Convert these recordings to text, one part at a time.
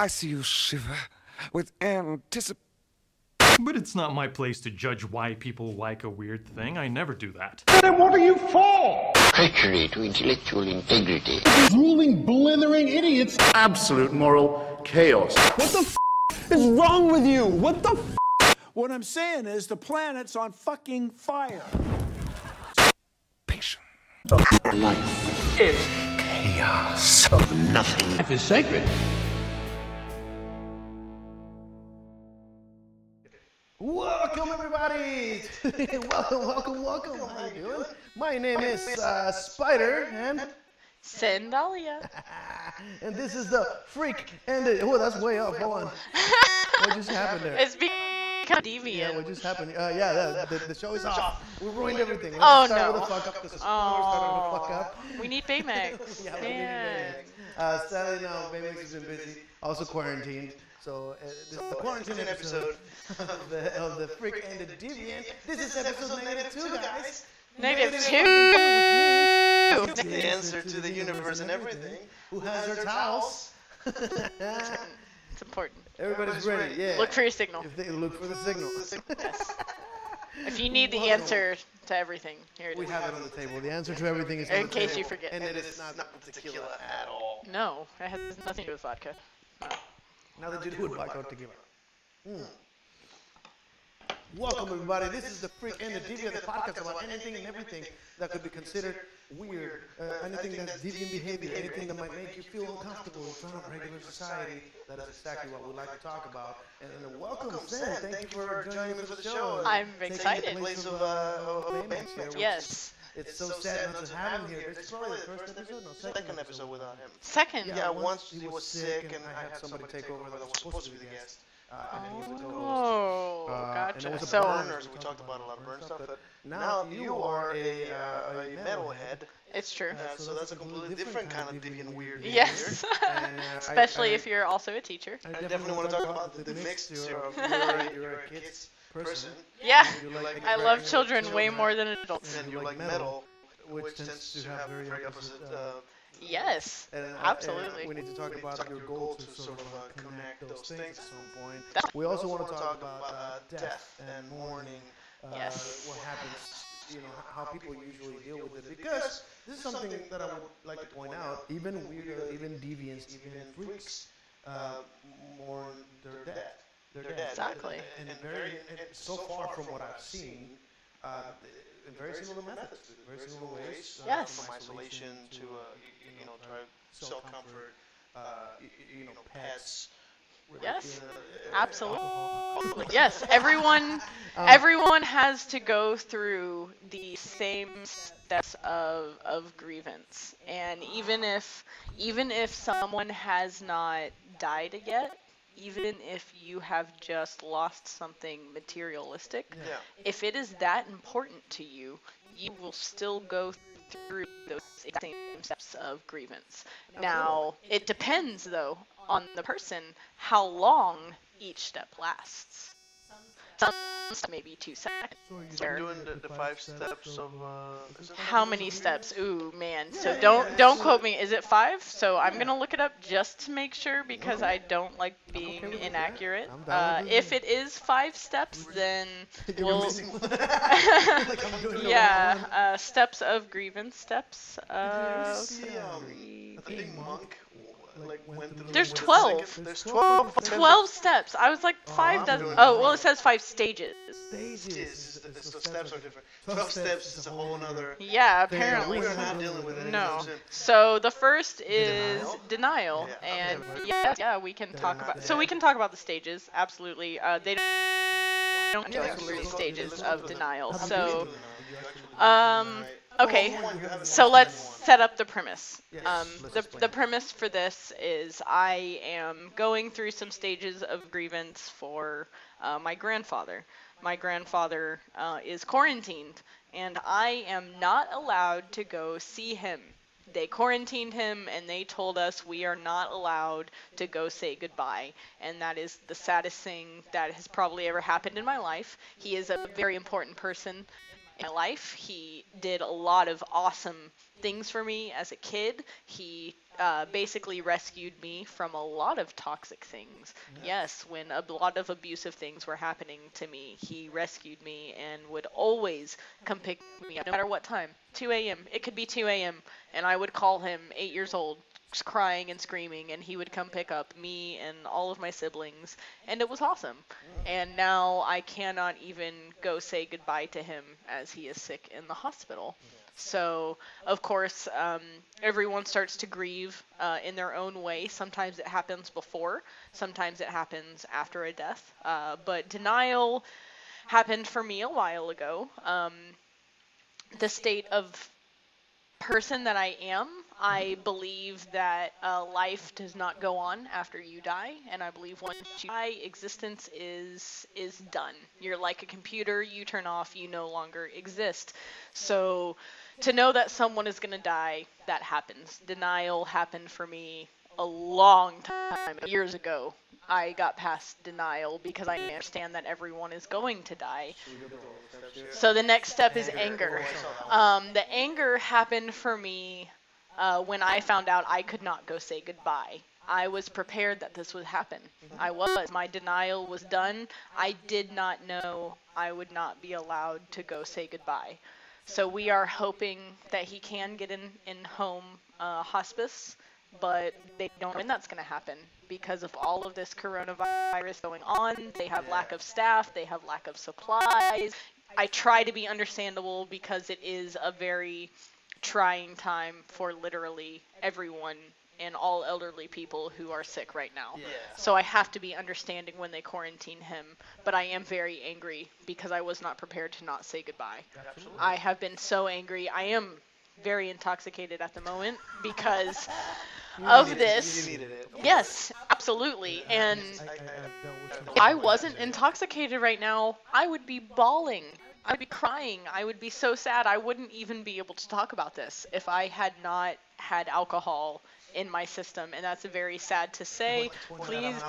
I see you shiver with anticipation. But it's not my place to judge why people like a weird thing. I never do that. Then what are you for? treachery to intellectual integrity. Ruling blithering idiots. absolute moral chaos. What the f- is wrong with you? What the f- What I'm saying is the planet's on fucking fire. Patience. Life is chaos of nothing. Life is sacred. Welcome everybody! welcome, welcome, welcome. How you doing? My name is uh, Xpider, and Sandalia. and this is the freak and the. Oh, that's way up. Hold on. What just happened there? It's become deviant. Yeah, what just happened? Uh, yeah, the, the, the show is off. We ruined everything. Let's Oh, start no. with the fuck up because the spoilers started to fuck up. We need Baymax. Yeah, we need Man. Baymax. Uh, sadly, no, Baymax has been busy. Also quarantined. So uh, this is the quarantine episode of the, of the freak and the deviant. This is episode negative two, guys. Negative two, two. which means the answer to the universe and everything. Who has their towels? It's important. Everybody's ready. Yeah. Look for your signal. If they look for the signal. Yes. If you need the Whoa. answer to everything, here it We is. have it on the table. The answer to everything is on In the case table. you forget. And it is not tequila at all. No, it has nothing to do with vodka. Now that you do it, why go tequila? Hmm. Welcome everybody. This is the Freak and the Deviant, the podcast about anything and everything that could be considered weird, uh, anything that's deviant behavior, anything that might make you feel uncomfortable in front of regular society. That is exactly what we like to talk about. And, and welcome, Sam. Thank you for joining me for the show. I'm Taking excited. The place of, uh, of Baymax here, Yes. It's so sad not to have him here. This is probably the first episode, no, second, second episode without him. Second. Yeah, once he was sick and I had somebody take over that was supposed to be the guest. Uh, and then was the co-host. Oh, Uh, and gotcha. it was a So, Burners, we talked about a lot of burn stuff, but now you are a, uh, a metalhead, it's true. uh, so that's a completely different kind of deviant weird Yes. And, uh, I- Especially I- if you're also a teacher. I I definitely want to talk about the, the mixture of you're, you're, a, a- kid's person. Yeah. You like I love children way more than adults. and you like metal, which tends to have very opposite. Uh, Yes. and, uh, Absolutely. And we need to talk we about talk your your goal goal to to sort of uh, connect those things at some point. That's- We also want to talk about uh, death and mourning. Uh, Yes. What happens, you know, how people usually deal with it. Because this is something that I would like to point out. Even weirdo, even deviants, even freaks uh, mourn their death. Their death. Exactly. And, and very, and so far from what I've seen, uh, in very similar methods, very similar ways. Uh, Yes. from isolation to, uh, you, you know, try self-comfort, uh, y- y- you know, pets. Yes. uh, Absolutely. Yes, everyone Um, everyone has to go through the same steps of of grievance. And even if even if someone has not died yet, even if you have just lost something materialistic, Yeah. if it is that important to you, you will still go through those same steps of grievance. Now, it depends though on the person how long each step lasts. Some steps maybe two seconds. I'm doing the, the five steps of, uh, How many steps? Ooh, man. So don't don't quote me. Is it five? So I'm gonna look it up just to make sure because I don't like being with inaccurate. Uh, if it. it is five steps, then we'll. Like I'm doing the yeah, uh, steps of grievance. Steps Did you of. ever see, I think Monk, like, went through There's with 12. second- There's 12. but then 12 steps. I was like, five I'm does. Oh, well, it says five stages. Stages. the- it's- it's- the steps are different. 12 steps is a whole nother. Yeah, apparently. We're not dealing with it. No. So the first is denial, Yeah, and never yeah, yeah, we can talk about. So we can talk about the stages. Absolutely. Uh, they don't Yeah, go let's through the stages of denial. So, do you um, okay. Well, one, you haven't So let's set up the premise. Yes, Um, let's the, explain the it. premise for this is I am going through some stages of grievance for uh, my grandfather. My grandfather uh, is quarantined, and I am not allowed to go see him. They quarantined him and they told us we are not allowed to go say goodbye. And that is the saddest thing that has probably ever happened in my life. He is a very important person in my life. He did a lot of awesome things for me as a kid. He uh, basically rescued me from a lot of toxic things. Yes, when a lot of abusive things were happening to me, he rescued me and would always come pick me up, no matter what time. 2 a.m. It could be 2 a.m. and I would call him, eight years old, crying and screaming, and he would come pick up me and all of my siblings, and it was awesome. And now I cannot even go say goodbye to him as he is sick in the hospital. So, of course, um, everyone starts to grieve uh, in their own way. Sometimes it happens before, sometimes it happens after a death. Uh, but denial happened for me a while ago. Um, the state of person that I am, I believe that uh, life does not go on after you die, and I believe once you die, existence is is done. You're like a computer; you turn off, you no longer exist. So, to know that someone is going to die, that happens. Denial happened for me a long time, ago. years ago. I got past denial because I understand that everyone is going to die. So the next step is anger. Um, the anger happened for me uh, when I found out I could not go say goodbye. I was prepared that this would happen. I was. My denial was done. I did not know I would not be allowed to go say goodbye. So we are hoping that he can get in in home uh, hospice, but they don't know when that's going to happen because of all of this coronavirus going on. They have lack of staff. They have lack of supplies. I try to be understandable because it is a very trying time for literally everyone and all elderly people who are sick right now. Yeah. So I have to be understanding when they quarantine him, but I am very angry because I was not prepared to not say goodbye. Absolutely. I have been so angry. I am very intoxicated at the moment because of this. Yes, absolutely. And if I wasn't intoxicated right now, I would be bawling. I'd be crying. I would be so sad. I wouldn't even be able to talk about this if I had not had alcohol in my system. And that's very sad to say. Please,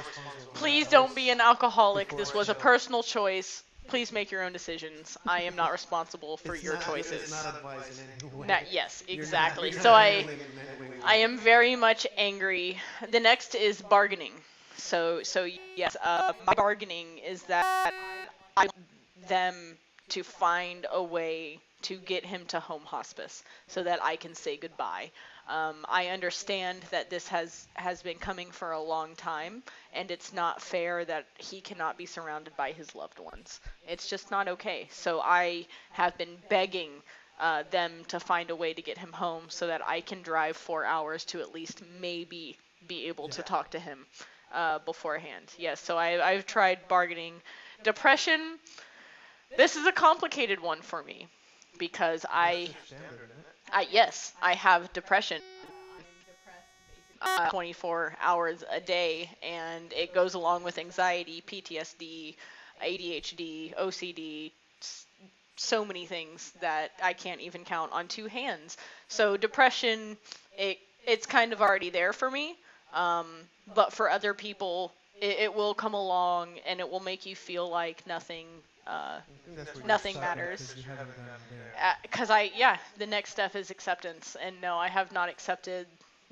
please don't be an alcoholic. This was a personal choice. Please make your own decisions. I am not responsible for your choices. Not advice in any way. Not, yes, exactly. So I, handling it in any way. I am very much angry. The next is bargaining. So, so yes, uh, my bargaining is that I want them to find a way to get him to home hospice so that I can say goodbye. Um, I understand that this has has been coming for a long time, and it's not fair that he cannot be surrounded by his loved ones. It's just not okay. So I have been begging uh, them to find a way to get him home so that I can drive four hours to at least maybe be able to talk to him uh, beforehand. Yes, so I, I've tried bargaining. Depression, this is a complicated one for me because I, I yes, I have depression. Uh, 24 hours a day, and it goes along with anxiety, PTSD, ADHD, OCD, so many things that I can't even count on two hands. So depression, it it's kind of already there for me, um, but for other people, it, it will come along and it will make you feel like nothing. Uh, nothing matters. Because I, yeah, the next step is acceptance, and no, I have not accepted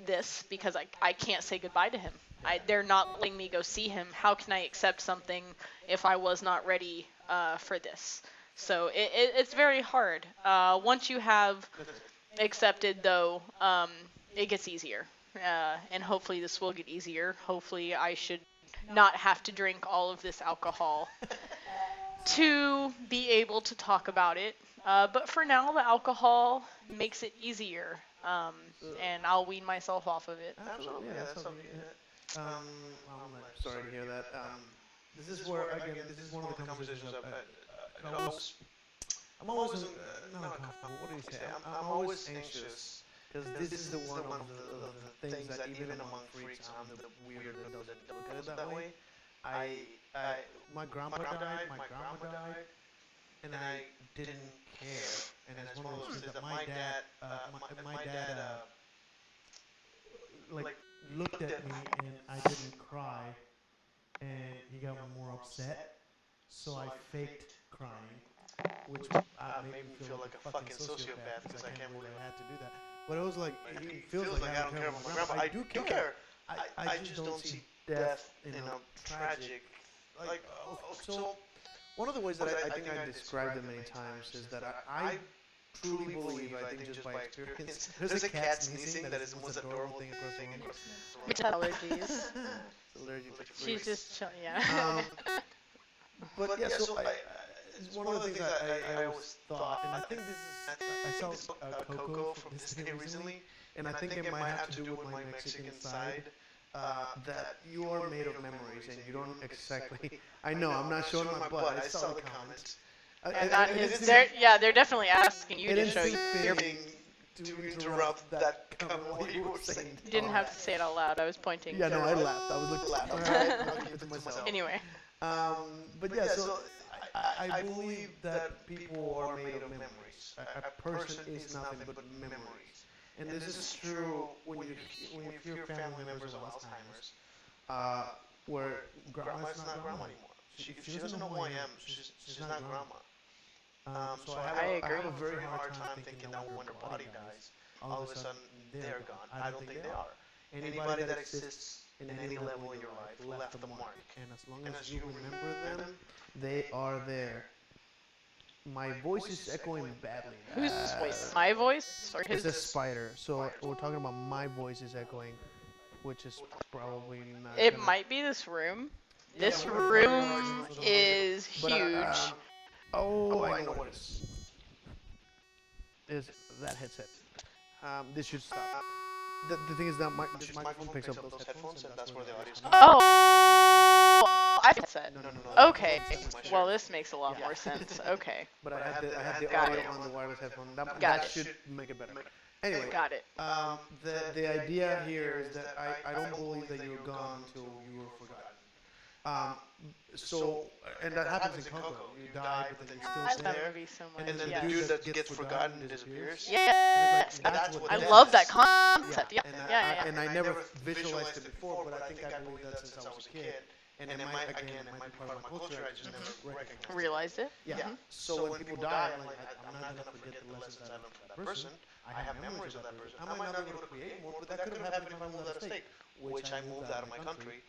this because I, I can't say goodbye to him. I, they're not letting me go see him. How can I accept something if I was not ready uh, for this? So it, it, it's very hard. Uh, once you have accepted, though, um, it gets easier. Uh, and hopefully this will get easier. Hopefully I should not have to drink all of this alcohol to be able to talk about it. Uh, but for now, the alcohol makes it easier, um, and I'll wean myself off of it. Absolutely, yeah, that's something. Um, well, I'm sorry to hear that. Um, this is where again, this is one of the conversations I've had. Uh, I always, I'm always uh, not uncomfortable. What do you say? I'm, I'm always anxious because this is the one of the, of the things that even among freaks, I'm the weird that doesn't look at it that way. I, I, my grandpa died. My grandma died, and I didn't care. And it's one of those things that my dad, uh, my, my dad, uh, like looked at me and I didn't cry, and he got more upset. So I faked crying, which uh, made me feel like a fucking sociopath because I can't believe I had to do that. But it was like, it feels like I don't care about my grandpa. I do care. I, I just don't see death in a tragic, like, oh, so one of the ways that I, I think I described it many times is that I, I truly believe, I think just by experience, there's a cat sneezing that is the most adorable thing across the room. Which allergies. Allergic to She's just chill. Yeah. Um, but yeah, so I, I, it's one of the things that I, I always thought, and I think this is, I saw uh, Coco from Disney recently, and I think it might have to do with my Mexican side. Uh, that you are made of memories and you don't exactly. I know I'm not showing my butt. I saw the comments. I- and I- that it is, didn't they're, yeah, they're definitely asking you to didn't show seem your. fitting to interrupt that comment you were saying. You didn't have to say it out loud. I was pointing. Yeah, to no, I laughed. I was like, alright, I'll keep it to myself. Anyway. Um, but yeah, so I, I believe that people are made of memories. A, a person is nothing but memories. And this is true when you when you hear family members of Alzheimer's, uh, where grandma's not grandma anymore. She, if she doesn't know who I am, she's, she's not grandma. Um, so I have, I a, I have a very hard time thinking that when her body dies, all of a sudden they're gone. I don't think they are. Anybody that exists in any level in your life left a mark. And as long as you remember them, they are there. My voice is echoing badly. Whose Uh, voice? My voice or his? It's a spider. So we're talking about my voice is echoing, which is probably not. It gonna- might be this room. This Yeah, room we're- is But, uh, huge. um, oh, I know what it is. Is that headset? Um, this should stop. The, the thing is that my, this microphone picks up those headphones, and that's where the audio is coming. Oh, I said. No, no, no. Okay. that's my shirt. Well, this makes a lot Yeah. more sense. Okay. But I have the, I had the Got audio it. on the wireless headphone. That, Got that it. should make it better. Anyway, Got it. um, the the idea here is that I, I don't believe that you're gone until you are forgotten. Um, so and that happens in Coco. You die, but then I you're still that there. movie so much. And then yeah. the dude that gets forgotten disappears. Yes. And that's what I love that concept. Yeah. And Yeah. I, Yeah. I- yeah. and I never visualized it before, but I think I believe that since I was a kid. And it might, again, it might be part of my culture, I just never recognized it. Realized it. Yeah. So when people die, I'm like, I, I'm not gonna forget the lessons I learned from that person. I have memories of that person. I might not be able to create more, but that could have happened if I moved out of state, which I moved out of my country.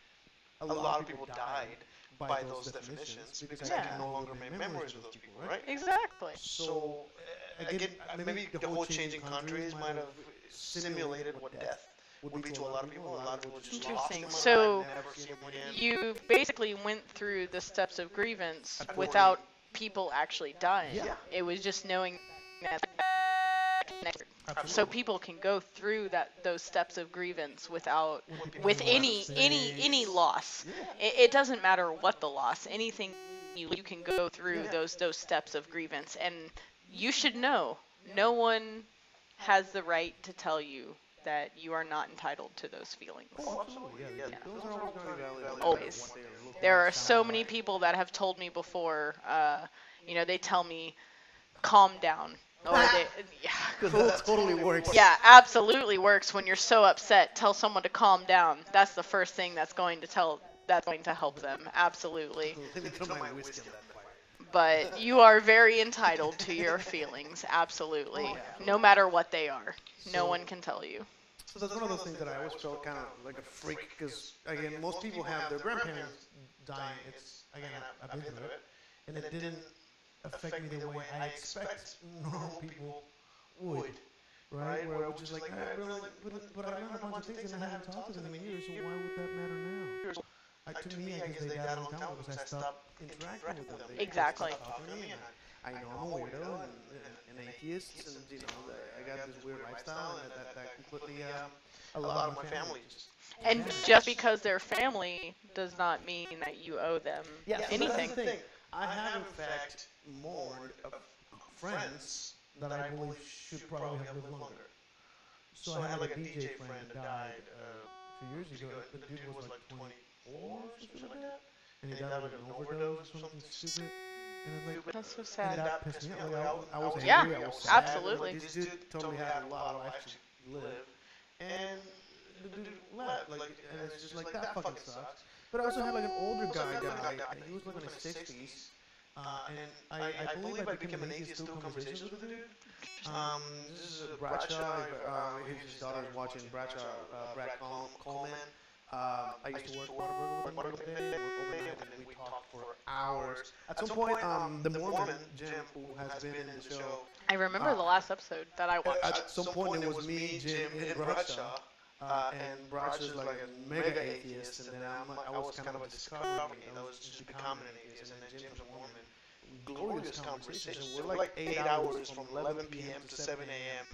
A lot of people died by those definitions because I Yeah. can no longer make memories with those people, right? Exactly. So uh, again, maybe the whole changing countries might have simulated what death would be to a lot of people. A lot of people just lost Interesting. them So, never them again. You basically went through the steps of grievance without people actually dying. Yeah. It was just knowing that so people can go through that those steps of grievance without with any any any loss. It, it doesn't matter what the loss. Anything you you can go through those those steps of grievance and you should know no one has the right to tell you that you are not entitled to those feelings. Oh, absolutely, yeah. yeah. Those are always going valid. Always. what they look There are so many people that have told me before, uh, you know, they tell me, calm down. Or they, yeah. 'Cause that totally works. Yeah, absolutely works when you're so upset. Tell someone to calm down. That's the first thing that's going to tell that's going to help them. Absolutely. But you are very entitled to your feelings, absolutely. No matter what they are. No one can tell you. So that's one of those things that I always felt kind of like a freak because again, most people have their grandparents dying. It's again, I've been through it, and it didn't affect me the way I expect normal people would. Right? Where I was just like, "Ah, but, like, but, but I learned a bunch of things and I haven't talked to them in years, so why would that matter now? Uh, to me, I guess they died a long time because I stopped interacting with them. They Exactly. stopped me, and I, I know I'm a weirdo and, and, and atheist, and you know, I got this weird lifestyle, and that, that, that completely, uh, a lot of my family just And just because they're family does not mean that you owe them Yeah, so that's anything. the thing. I have in fact mourned of friends that I believe should probably have lived longer. So I had like a DJ friend that died uh, a few years ago. The dude was like 24 or something like that, and he died of an overdose or something stupid. And it's like, That's so and sad. that pissed me off. Like, I, was- I was Yeah, angry. I was sad. Absolutely. Like, this dude told me I had a lot of life to live, and the dude left. Like, and it's just like that fucking sucks. But I also had like an older guy die, and he was like in his 60s. Uh, and I, I believe I became an atheist through conversations with the dude. Um, this is uh, Bradshaw. If, uh, if his daughter's watching Bradshaw, uh, Brad Col- Coleman. Uh, I used to work Whataburger with Whataburger today, work overnight, and then we talked for hours. At some point, um, the Mormon, Jim, who has been in the show, I remember the last episode that I watched. at some point it was me, Jim, and Bradshaw. Uh, and Bradshaw's like a mega atheist, and then I'm, like- I was kind of a discovering, I was just becoming an atheist, and then Jim's a Mormon. Glorious conversation. We're like eight hours from 11 p.m. to 7 a.m.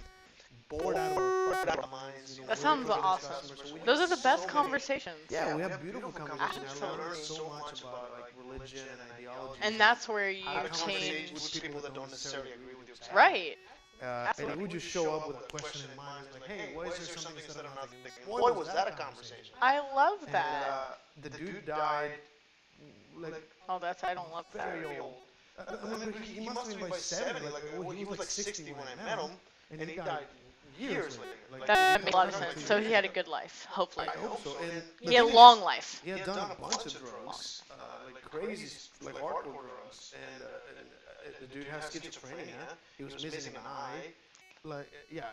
Bored out of our fucking minds. you know, That sounds for the next awesome. customer, so we Those are the best so many- conversations. Yeah, we have beautiful conversations. I learned so much about like religion and ideology. And that's where you change. with people that don't necessarily agree with you. Right. Uh, and he would just show up with a question in mind, like, "Hey, why is there something instead of nothing?" Boy, was that a conversation. I love And, that. uh, the dude died like Oh, that's I don't love that. very old. Uh, I mean, he, he must have been by 70. Like, well, he was like 60 when I met him, and he died years later. Like, That he makes a lot of sense. So he had a good life, hopefully. I hope so. And He had a thing is, long life. He had done a bunch of drugs, uh, like crazy, like hardcore drugs, and, uh, and uh, the dude has schizophrenia. He was missing an eye. Like, uh, yeah, uh,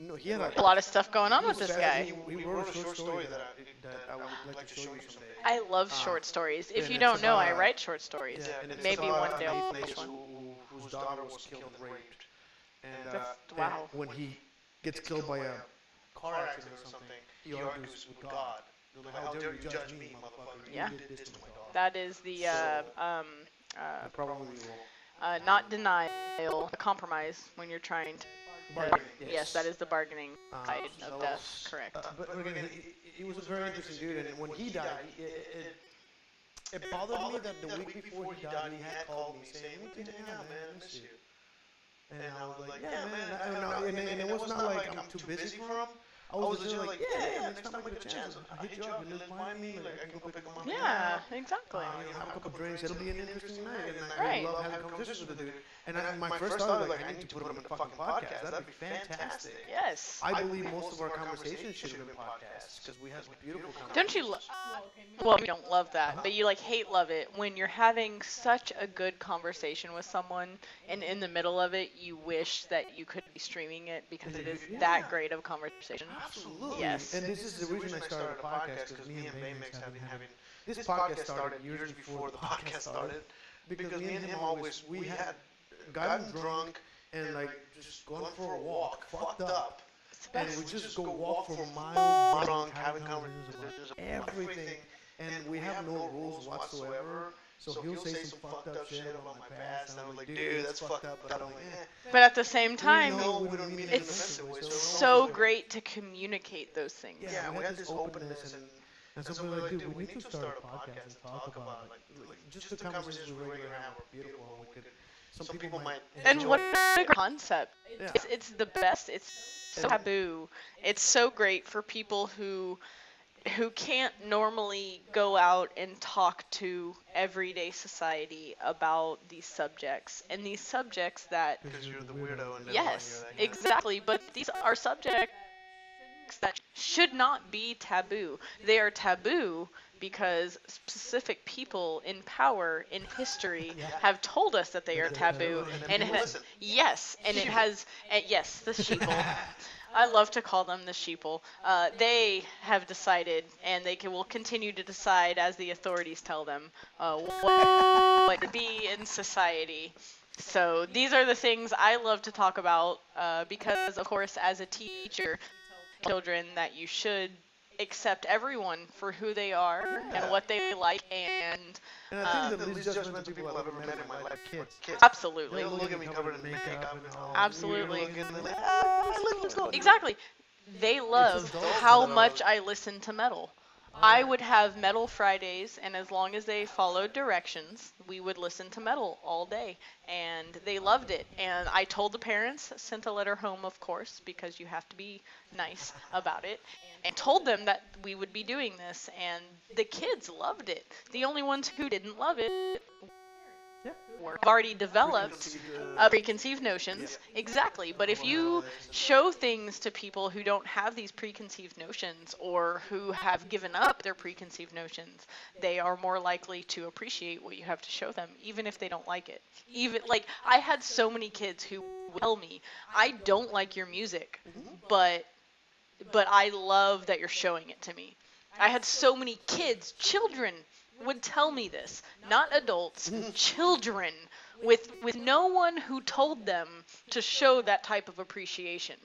you know, he had A lot of stuff going on with this fat- guy. He, he wrote a short story that I, that I would like to show you someday. I love short stories. If you don't know, I write short stories. Yeah, and it's Maybe one an day I'll publish one. who- who- whose daughter was killed and raped. And, uh, and wow. when he gets killed by a car accident or something, he argues with God. He's like, How dare you judge me, motherfucker? Yeah. You did this to my daughter. That is the uh, um, uh, The problem with uh, not denial, a compromise when you're trying to. Bargaining, yes. yes. that is the bargaining Uh, side so of death. Correct. Uh, but again, he, he was a very interesting dude, and when he died, he- it, it, it bothered me that the week before he died, he had called me saying, "We can hang out, man. I miss you." And I was like, "Yeah, man." And, I- and, and, and it was not like I'm too busy for him. I was just like, "Yeah, yeah, next time I get a chance, I'll hit you up and just find me. Like I can go pick him up." Yeah, exactly. Uh, you know, have a couple drinks. It'll be an interesting night, and I Right. love having conversations with the dude. And I, my first thought was like, I need to put him in the fucking podcast. That'd be fantastic. Yes. I believe most of our conversations should have been podcasts because we have beautiful conversations. Don't you? Lo- well, you don't love that, but you like hate love it when you're having such a good conversation with someone, and in the middle of it, you wish that you could be streaming it because it is that great of a conversation. Absolutely. Yes. And this is the reason I started a podcast because me and Baymax have been having this podcast started years before the podcast started because me and him always we had gotten drunk and like just going for a walk, fucked up. And we just go walk for miles drunk, having conversations about everything. And we have no rules whatsoever. So he'll say some fucked up shit about my past, and I'm like, dude, that's fucked up. But I'm like, eh. But at the same time, we know we don't mean it in an it's so so great to communicate those things. Yeah, we had this openness, and, and so we were like, dude, we need to start a podcast and talk about like, like just the conversations we regularly have are beautiful, and we could. Some people might. And what a great concept. It's, it's the best. It's so taboo. It's so great for people who who can't normally go out and talk to everyday society about these subjects. And these subjects that Because you're the weirdo, and yes exactly. But these are subjects that should not be taboo. They are taboo because specific people in power in history have told us that they are taboo and it has, yes and it has and yes the sheeple I love to call them the sheeple. Uh, they have decided, and they can, will continue to decide as the authorities tell them uh, what, what to be in society. So these are the things I love to talk about uh, because, of course, as a teacher, children that you should accept everyone for who they are and what they like and And I think the least judgmental people I've ever met in my life, kids. kids. absolutely They'll look at me covered in makeup and all. Absolutely. like, "Ah, look what's going on." Exactly. They love how much I listen to metal. I would have metal Fridays, and as long as they followed directions, we would listen to metal all day. And they loved it. And I told the parents, sent a letter home, of course, because you have to be nice about it, and told them that we would be doing this. And the kids loved it. The only ones who didn't love it have already developed uh, preconceived notions. Exactly. But if you show things to people who don't have these preconceived notions or who have given up their preconceived notions, they are more likely to appreciate what you have to show them, even if they don't like it. Even like I had so many kids who tell me, "I don't like your music, but but I love that you're showing it to me." I had so many kids, children would tell me this, not adults, children with with no one who told them to show that type of appreciation.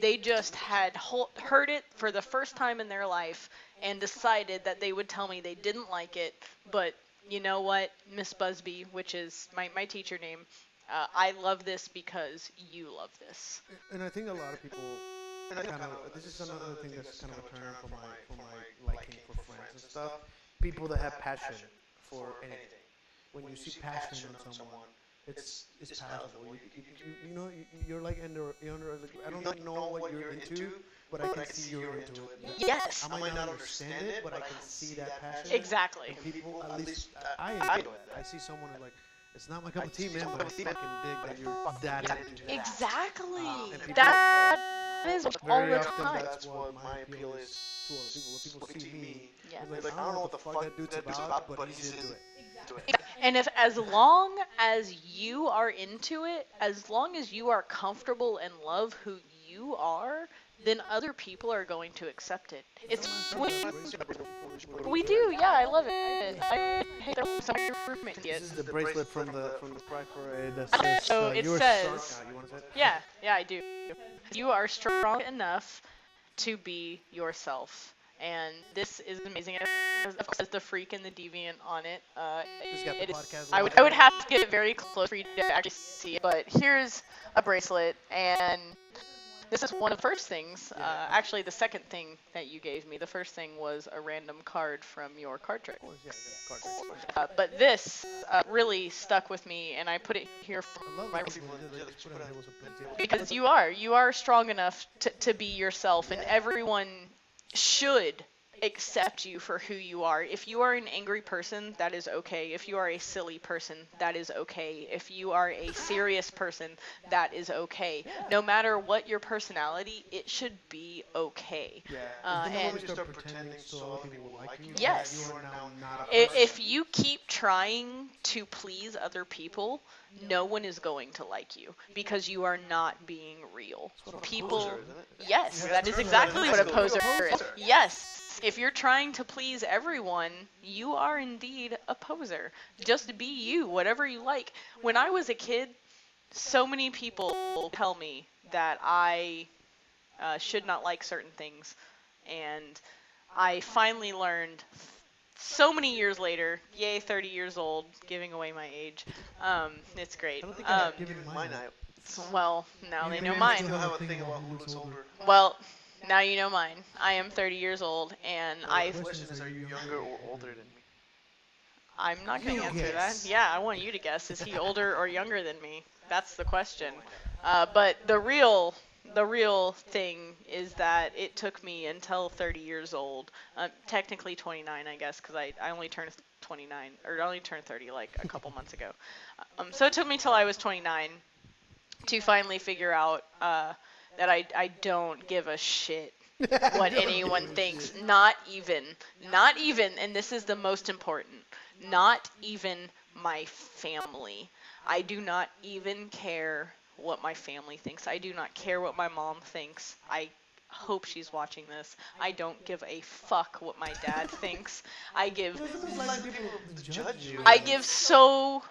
They just had heard it for the first time in their life and decided that they would tell me they didn't like it, but you know what, Miss Busby, which is my, my teacher name, uh, I love this because you love this. And I think a lot of people kind of this is another thing that's kind of a turn for my for my liking for friends and stuff. People that have passion for anything. When you see passion in someone, it's it's powerful. You, you, you, you know you, you're like under you're under like, I don't know what you're into, but I can see you're into it. Yes. I might not understand it, but I can see that passion. Exactly. And people, at least uh, I enjoy it. I see someone who's like. It's not my cup of tea, man, but I fucking dig that you're that into that. Exactly. Ah, and That is all the time. that's what my appeal is to other people. When people see me, Yeah. they're like, I don't know what the fuck that dude's about, but he's into it. And if as long as you are into it, as long as you are comfortable and love who you are, then other people are going to accept it. It's we, we do, yeah, I love it. I hate that some of your roommates This is the bracelet from the from the Pride Parade that Uh, says, so uh, it you're says- strong. You wanna say it? Yeah, yeah, I do. You are strong enough to be yourself. And this is amazing. It says the freak and the deviant on it. Uh, got the it is- podcast I would. I would have to get it very close for you to actually see it. But here's a bracelet, and this is one of the first things. Uh, actually, the second thing that you gave me. The first thing was a random card from your card trick. Oh, yeah, card trick. Uh, but this uh, really stuck with me, and I put it here for my that people did that. Just put it on the table so people can see it. because you are you are strong enough to, to be yourself and everyone should accept you for who you are. If you are an angry person that is okay. If you are a silly person that is okay. If you are a serious person that is okay. No matter what your personality it should be okay. Yeah. Uh, the and- you start pretending so other people will like you, Yes. you are now not a I- person. if you keep trying to please other people no one is going to like you because you are not being real. People yes that is exactly what a poser is. Yes if you're trying to please everyone you are indeed a poser just be you whatever you like when i was a kid so many people tell me that i uh, should not like certain things and i finally learned so many years later, yay, 30 years old, giving away my age. Um, it's great. I don't think Um, have given mine out. well, now You they know mine. still have a thing about who looks older. Well, now you know mine. I am 30 years old, and I The question is, are you younger or older than me? I'm not going to answer guess. that. Yeah, I want you to guess. Is he older or younger than me? That's the question. Uh, but the real the real thing is that it took me until 30 years old, uh, technically 29, I guess, because I, I only turned 29 or I only turned 30 like a couple months ago. Um, so it took me till I was 29 to finally figure out uh, that I I don't give a shit what anyone thinks. Not even, not even, and this is the most important. Not even my family. I do not even care what my family thinks. I do not care what my mom thinks. I hope she's watching this. I don't give a fuck what my dad thinks. I give Like people judge you. I give so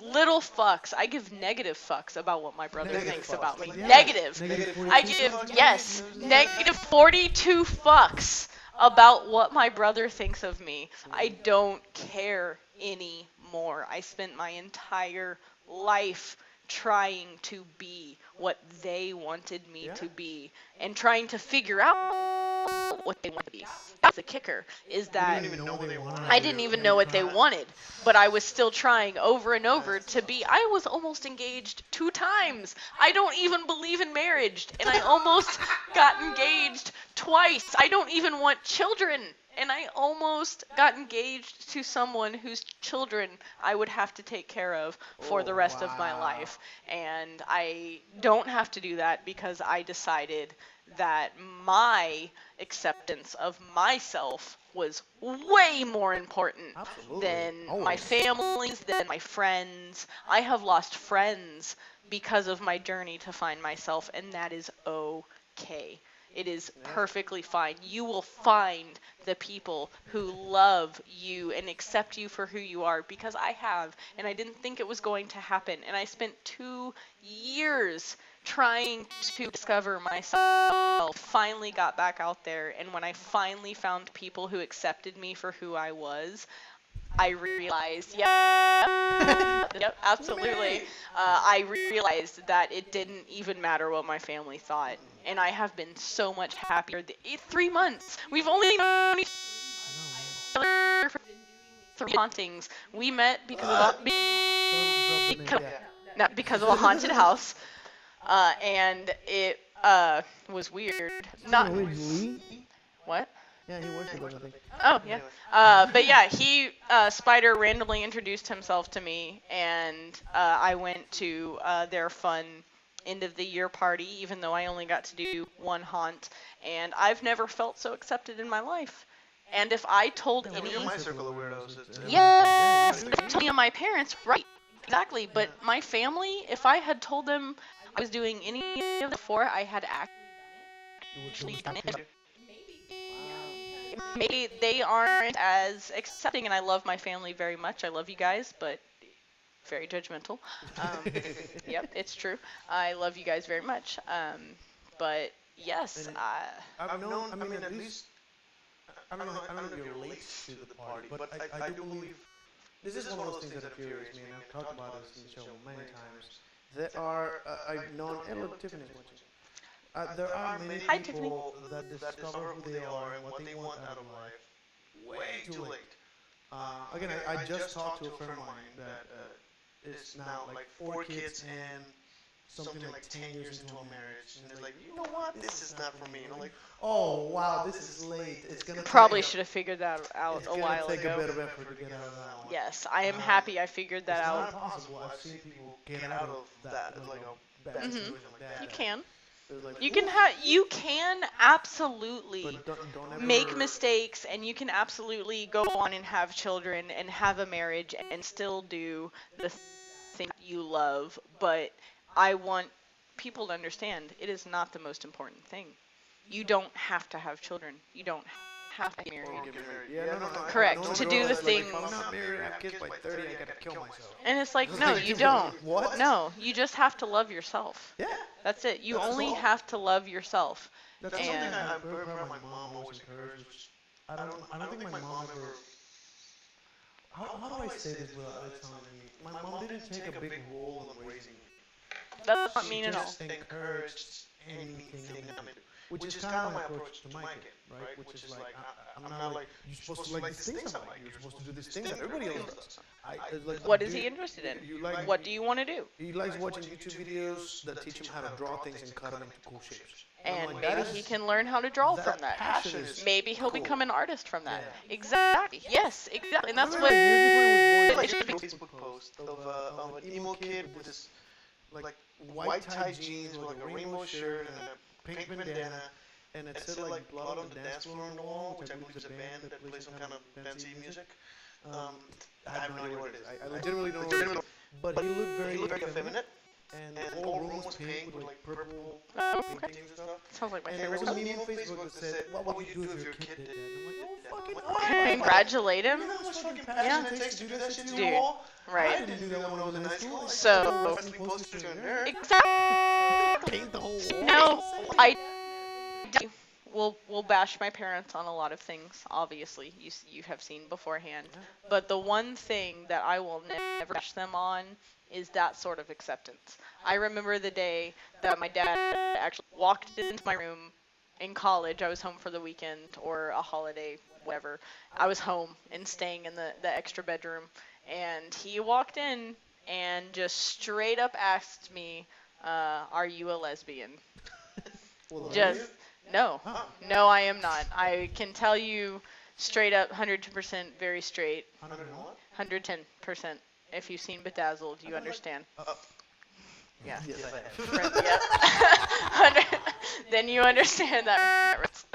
little fucks. I give negative fucks about what my brother Negative thinks fucks, about me. like, yeah. Negative. Negative I give yes, negative 42 fucks about what my brother thinks of me. I don't care anymore. I spent my entire life trying to be what they wanted me to be and trying to figure out what they want to be. That's the kicker is that even know what they want. I didn't even know what they wanted, but I was still trying over and over to be. I was almost engaged two times. I don't even believe in marriage, and I almost got engaged twice. I don't even want children, and I almost got engaged to someone whose children I would have to take care of for the rest of my oh, life. And I don't have to do that because I decided that my acceptance of myself was way more important Absolutely. than my Always. families, than my friends. I have lost friends because of my journey to find myself, and that is okay. It is perfectly fine. You will find the people who love you and accept you for who you are because I have, and I didn't think it was going to happen. And I spent two years trying to discover myself. Finally got back out there, and when I finally found people who accepted me for who I was, I realized, yeah, yep, absolutely. Uh, I realized that it didn't even matter what my family thought, and I have been so much happier. Th- eh, Three months. We've only known each other for three hauntings. We met because of a, because, not because of a haunted house, uh, and it uh, was weird. Not what? Yeah, he works with them, I think. Oh yeah. Uh, but yeah, he uh, Xpider randomly introduced himself to me, and uh, I went to uh, their fun end of the year party, even though I only got to do one haunt, and I've never felt so accepted in my life. And if I told Yeah, any, you're my circle of weirdos. It's, it's, yes, if I told my parents, right, exactly. But my family, if I had told them I was doing any of the before, I had actually done it. Maybe they aren't as accepting, and I love my family very much. I love you guys, but very judgmental. Um, yep, it's true. I love you guys very much. Um, but yes, And- I, I've known, I mean, at least, I don't know, I don't know if you're late to the party, but I, I do believe, this is one of those things that infuriates me, and I've talked about this in the show many times. There are, uh, I've known, look, Tiffany's watching. Uh, there are many Hi, Tiffany. people that discover who they are and what they want out of life way too late. Uh, again, I, I just talked to a friend of mine that uh, is now like four kids and something like 10 years into a marriage, and they're like, you know what, this is not for me. And I'm like, oh wow, this is late. It's gonna probably should have figured that out a gonna while take a ago. bit of effort to get out of that one. Yes, I am Um, happy I figured that it's out. not impossible. I've seen people get out of that, like a bad Mhm. situation like that. You can. Like, You can ooh, have. You can absolutely don't, don't ever make mistakes, and you can absolutely go on and have children and have a marriage and still do the thing you love. But I want people to understand it is not the most important thing. You don't have to have children. You don't have to be married. get married. Yeah, no, no, no, Correct, I know to do the that's like, things- I'm not married, I have kids by 30, I gotta kill myself. And it's like, no, you don't. What? No, you just have to love yourself. Yeah. That's it. You That's only all. have to love yourself. That's And- something I, I'm very proud my mom always encouraged. I don't, I don't think my mom ever. How, how do I say this without it sounding mean? My mom didn't take a big role in raising me. That's not mean at all. just encouraged anything I'm into. Which is kind of my approach to my kid, right? Which is like, I, I'm not like, you're supposed to like these things I like. You're supposed to do this thing that everybody else does. I, it's like, What is he interested in? You like, What do you want to do? he likes watching YouTube videos that teach him how to draw things and cut them into cool shapes. And like, maybe he can learn how to draw that from that. passion Maybe he'll cool. become an artist from that. Yeah. Exactly. Yes, exactly. And that's I what. years before he was born, like Facebook post of, uh, of an emo kid with this like white tight jeans with like a rainbow shirt and a pink bandana, and it said like blood on the dance floor on the wall, which I believe is a band that plays some kind of fancy music. Um, I have no idea what it is. I, I legitimately don't know. But he looked very, He looked very effeminate, and and the whole room was pink with like purple Oh, okay. paintings and stuff. Sounds like my And there favorite was a meme on Facebook that said, "What would you do if your kid did that?" And I'm like, "Oh fucking Yeah. what?" Congratulate him. You know how much fucking passion it takes to do that shit to Dude. a wall? I Right. didn't do that when I was in high school. I So- still posters to a nerd. Exactly. Paint the whole wall. No, I. do- We'll we'll bash my parents on a lot of things. Obviously, you you have seen beforehand. But the one thing that I will never bash them on is that sort of acceptance. I remember the day that my dad actually walked into my room in college. I was home for the weekend or a holiday, whatever. I was home and staying in the, the extra bedroom. And he walked in and just straight up asked me, uh, Are you a lesbian? Well, Just, no. No, I am not. I can tell you Straight up, 110% very straight. 100 and what? 110%. If you've seen Bedazzled, you understand. Uh, uh, yeah. Yes, I have. Friend- yep. Hundred- then you understand that. reference.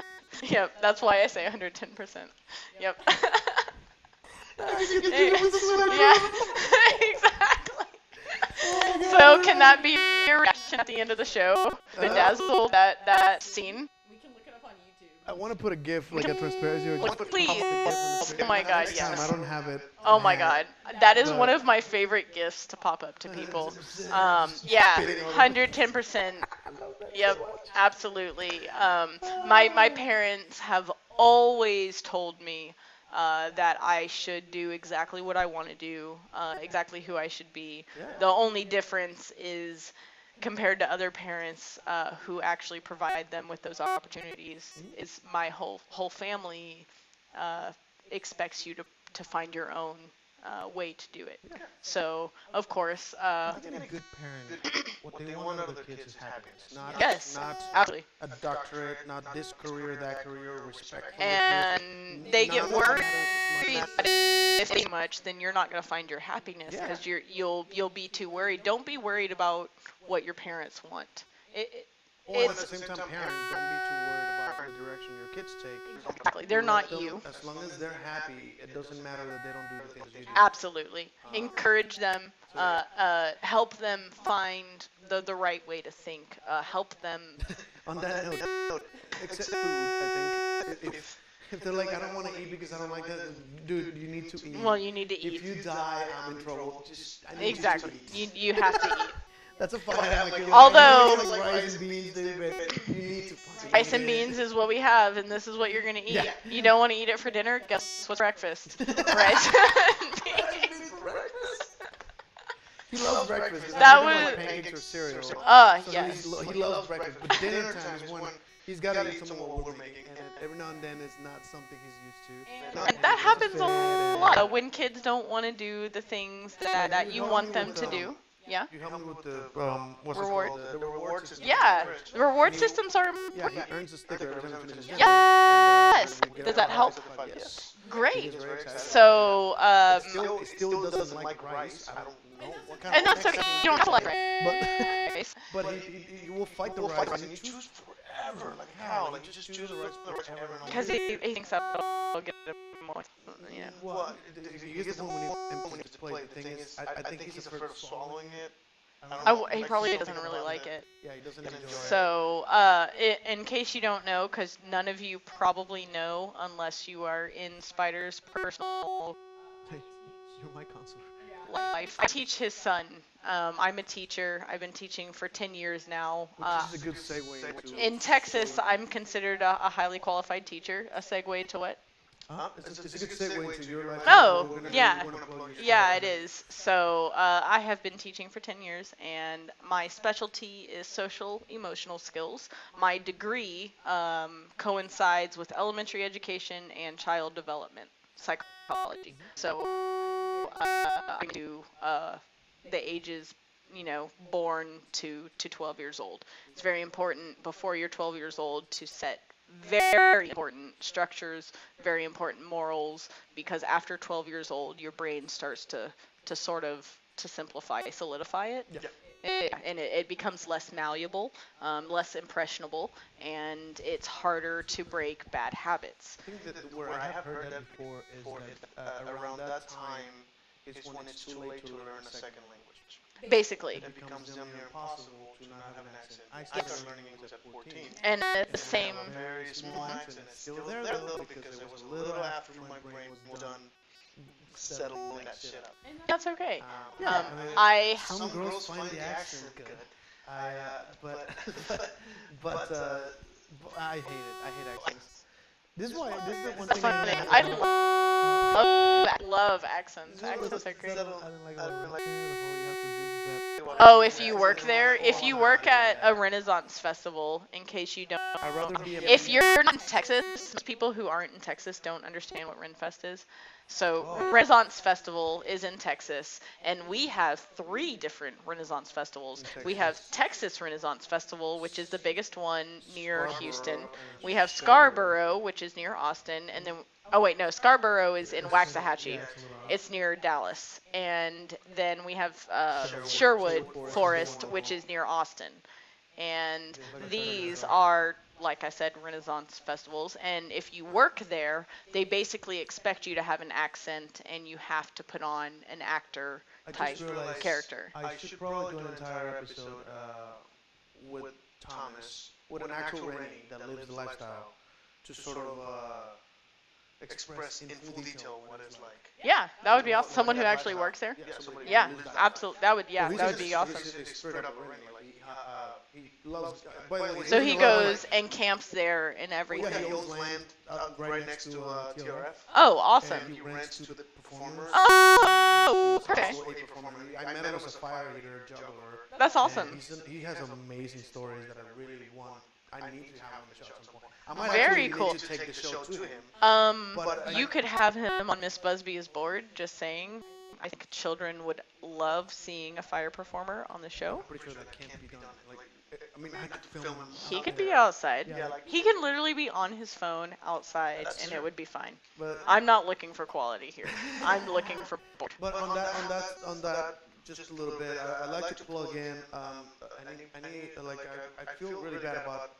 Yep, that's why I say 110%. Yep. yeah, exactly. Oh so can that be your reaction at the end of the show? Uh-huh. Bedazzled, that that scene. I want to put a GIF, like a transparency, or just Please. pop the GIF on the screen. Oh my God, yes. I don't have it. Oh my god, that is one of my favorite gifts to pop up to people. Um, yeah, hundred ten percent. Yep, absolutely. Um, my my parents have always told me uh, that I should do exactly what I want to do, uh, exactly who I should be. The only difference is compared to other parents uh, who actually provide them with those opportunities is my whole whole family uh, expects you to, to find your own uh, way to do it. So, of course, uh, I think a good parent, what they want out of their kids is happiness, not yes, not absolutely. a doctorate, not this career, that career, respect. for the. And they get None of worried matters as much that if too much, then you're not going to find your happiness Yeah. because you're you'll you'll be too worried. Don't be worried about what your parents want. It, it, Or at the same time, parents, don't be too worried about the direction your kids take. exactly they're not them- you. As long as they're happy, it doesn't matter that they don't do the things you do. Absolutely. Encourage them, uh, uh, help them find the, the right way to think, uh, help them. On that note, except food, I think. If, if they're like, I don't want to eat because I don't like that, dude, you need to eat. Well, you need to eat. If you die, I'm in trouble. Just Exactly. You to eat. You, you have to eat. That's a fight I have. Like, Although- like rice and beans, dude, you need to fucking Rice eat and beans is what we have, and this is what you're going to eat. Yeah. You don't want to eat it for dinner? Guess what's breakfast? Rice and. He loves breakfast. That was- like pancakes or cereal. Uh, So yes. he's lo- he loves breakfast, but dinner time is when he's got to eat some of what we're making, and every now and then it's not something he's used to. And that happens a lot when kids don't want to do the things that, that you want them to do. Yeah. You help me with the um, what's Reward. it called? The, the reward system. Yeah. The reward He- systems are Yeah, he earns a sticker every time he finishes. Yes! And, uh, we get Does that help? Yes. Great. He is very excited. So, um, Still, he still doesn't like rice. I don't know what kind and of that's okay. You don't have to like rice. but he, he, he will fight the We'll rice fight and he and you choose choose forever. Like how? Like just choose the rice forever. and Because he, he thinks that'll get him more, you know. Well, he gets the one when he when he gets played. The thing is, I, I think he's afraid of swallowing. swallowing it. I don't I know. w- he probably doesn't really like it. Yeah, he doesn't enjoy it. So, uh, in case you don't know, because none of you probably know unless you are in Xpider's personal Hey, you're my counselor. life, I teach his son. Um, I'm a teacher. I've been teaching for 10 years now. Which Uh, is a good segue into. in Texas, I'm considered a, a highly qualified teacher. A segue to what? Huh? It's, it's a good segue into your life. Oh, We're yeah. we're gonna plug your Yeah, it is. So uh, I have been teaching for 10 years, and my specialty is social emotional skills. My degree um, coincides with elementary education and child development psychology. So uh, I do uh, the ages, you know, born to to 12 years old. It's very important before you're 12 years old to set very important structures, very important morals, because after 12 years old, your brain starts to to sort of to simplify, solidify it. Yeah. Eh, and it, it becomes less malleable, um, less impressionable, and it's harder to break bad habits. I think that where I have heard that before is that uh, around that time is when it's too late to learn a second language. Basically, It becomes damn near impossible to not have an accent. I started learning English at 14. and at the same, I have a very small accent. It's still there though because it was a little after my brain was done settling that shit up. that's okay. Um, Um, I mean, I some girls find the accent good. I, uh, but, but, but, uh, but I hate it. I hate accents. This is why, this is the one thing I funny. don't I like. love, love accents. This is what- Accents are great. I don't like the whole you have to do that. Oh, if you work there, if you work at a Renaissance festival, in case you don't, I'd rather be a if you're not in Texas, most people who aren't in Texas don't understand what Renfest is. So Renaissance Festival is in Texas, and we have three different Renaissance festivals. We have Texas Renaissance Festival, which is the biggest one near Houston. We have Scarborough, which is near Austin, and then Oh wait, no, Scarborough is in Waxahachie. It's near Dallas, and then we have uh, Sherwood Forest, which is near Austin. And these are, like I said, Renaissance festivals. And if you work there, they basically expect you to have an accent, and you have to put on an actor I type just realized character. I should probably do an entire episode uh, with Thomas, with an actual Rennie that lives the lifestyle, to sort of uh, Express in full detail what it's like. Yeah, that would be awesome. Someone who actually works there. Yeah, somebody Yeah, who lives that. absolutely. That would, yeah, Well, he's that just- would be he's awesome. just a straight up Rennie, like, he, uh, he loves. By the way, So he in love goes and camps there and Oh, everything. yeah, He he owns owns land uh, right next to uh, TRF. Oh, awesome. And He rents to the performers. Oh, He's okay. also a performer. I met him as a fire eater, juggler. That's and awesome. he's an- he has amazing stories that I really want. I need to have on the show at some point. I might Very actually cool. need to take the show to him. Um, But I- you could have him on Miss Busby's board. Just saying. I think children would love seeing a fire performer on the show. I'm pretty sure that can't be done. Like, I mean, I could film him. He out could there. be outside. Yeah, like- He can literally be on his phone outside, and true. it would be fine. But I'm not looking for quality here. I'm looking for board. But on that, on that, on that, just a little bit. I, I like to plug in. Um, I need, I need, like, I, I feel really bad about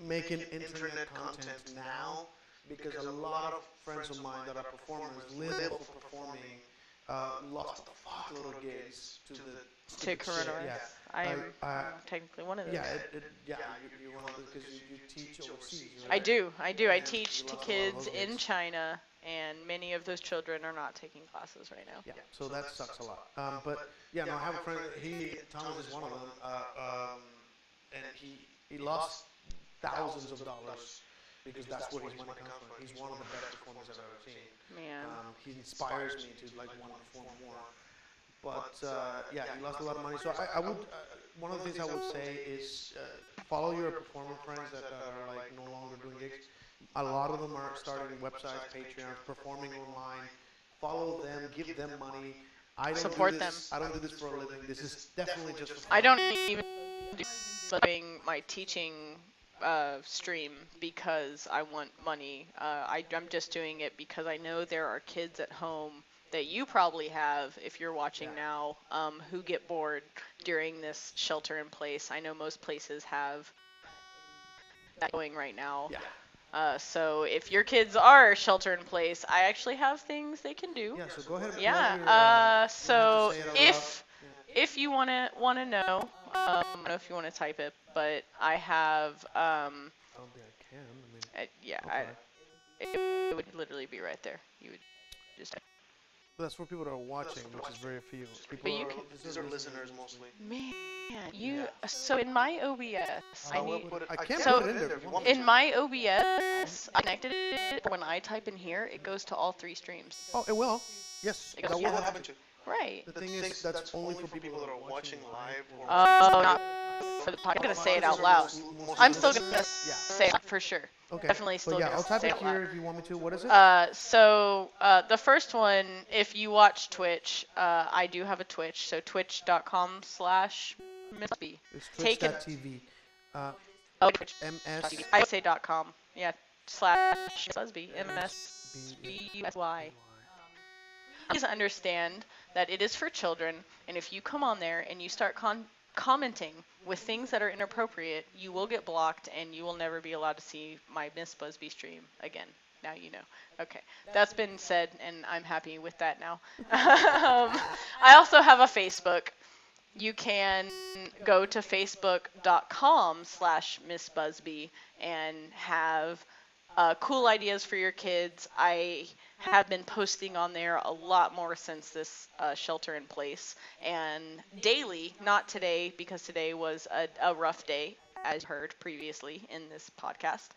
making internet content now because a lot of friends of mine that are performers live for of performing. Uh, lost a fuckload of gigs to the To stupid shit. coronavirus. Yeah. I am I- I- technically one of those. Yeah, it, it, yeah, you, you're one of those because you, you teach overseas. I do, I do. I teach to lost a lot of kids in. China, and many of those children are not taking classes right now. Yeah, so that sucks a lot. Um, but yeah, no, I have a friend. He Thomas is one of them, uh, um, and he he lost thousands of dollars because that's where his money comes from. He's one of the best performers I've ever seen. Man. Um, he inspires me to like want to perform more. But uh, yeah, he lost a lot of money. So I, I would uh, one of the things I would say is uh, follow your performer friends that are like no longer doing gigs. A lot of them are starting websites, Patreons, performing online. Follow them, give them money. I don't Support do this, I don't do this for a living. This is definitely just for. I don't even do doing my teaching uh, stream because I want money. Uh, I, I'm just doing it because I know there are kids at home that you probably have, if you're watching now, um, who get bored during this shelter in place. I know most places have that going right now. Yeah. Uh, so if your kids are shelter in place, I actually have things they can do. Yeah, so go ahead and Yeah. your, Uh, uh, so if if you wanna wanna know, I don't know if you wanna type it, but I have um, I don't think I can. I mean, uh, yeah, I, it, it would literally be right there. You would just but that's for people that are watching, which is very few. People you are, can- These are listeners mostly. man, you. So in my OBS, I I'll need. put it- I can't So- put it in there if you want me In my OBS, I connected it. When I type in here, it goes to all three streams. Oh, it will. Yes, It that goes- will yeah. What happen. Happened to? Right. The thing is, that's only for people that are watching live. or. Oh, not for the podcast. I'm gonna say it out loud. I'm still gonna Yeah. say it for sure. Okay. Definitely still But yeah, gonna I'll type say it it loud. here if you want me to. What is it? Uh, so uh, the first one, if you watch Twitch, uh, I do have a Twitch. So twitch.com slash Missby. it's take it- twitch.tv. Uh, Oh, Twitch. MS. I say dot com. Yeah. Slash Busby. M S B U S Y. Please understand that it is for children, and if you come on there and you start con- commenting with things that are inappropriate, you will get blocked and you will never be allowed to see my Miss Busby stream again. Now you know. Okay, that's been said, and I'm happy with that now. um, I also have a Facebook. You can go to facebook.com slash Miss Busby and have uh, cool ideas for your kids. I have been posting on there a lot more since this uh, shelter in place and daily, not today because today was a, a rough day, as heard previously in this podcast.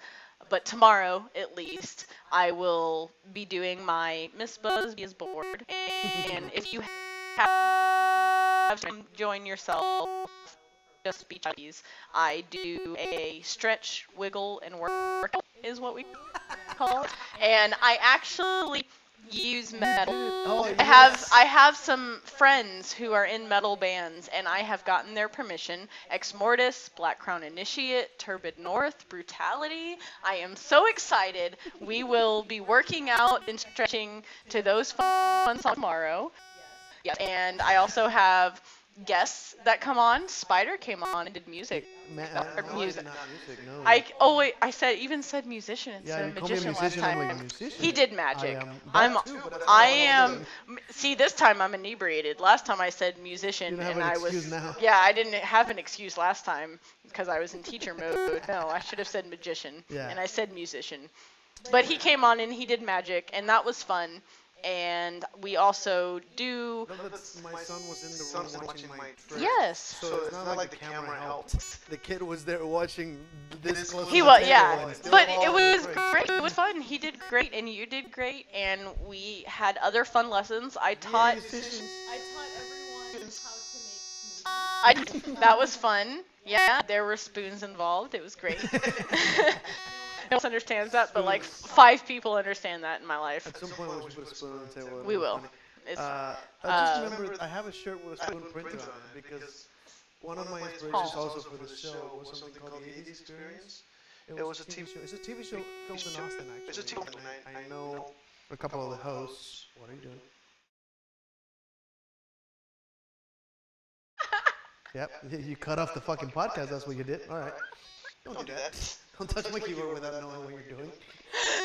But tomorrow, at least, I will be doing my Miss Busby's board. And if you have to join yourself, just be chubbies. I do a stretch, wiggle, and work is what we call it. And I actually use metal. Oh, I have. I have some friends who are in metal bands, and I have gotten their permission. Ex Mortis, Black Crown Initiate, Turbid North, Brutality. I am so excited. We will be working out and stretching to those fun songs tomorrow. Yes, and I also have guests that come on. Xpider came on and did music. Ma- Or uh, no, music. music, no. I oh wait, I said even said musician yeah, instead you of magician, musician, last time. like musician. He did magic. I am I'm too, I am see this time I'm inebriated. Last time I said musician and an I was now. Yeah, I didn't have an excuse last time because I was in teacher mode. No, I should have said magician Yeah. and I said musician. But he came on and he did magic and that was fun. And we also do No, that's- my son was in the room watching my trip. Yes. So it's not like the camera helped. The kid was there watching this close. He to the was, yeah. and But it was the great. It was fun. He did great, and you did great, and we had other fun lessons. I taught. musicians. I taught everyone how to make smoothies. I, that was fun. Yeah, there were spoons involved. It was great. no one else understands that, but like five people understand that in my life. At some point, we should put a spoon on the table. We It'll be will. funny. It's, Uh, I Uh, just remembered I have a shirt with a spoon printed on it because one of my inspirations also for the show was something called the Atheist Experience. It was a TV show. It's a TV show filmed in Austin, actually. It's a TV and I, I know a couple of the hosts. What are you doing? Yep, you cut off the fucking podcast. That's what you did. All right. Don't do that. Don't touch my keyboard without knowing what you're doing.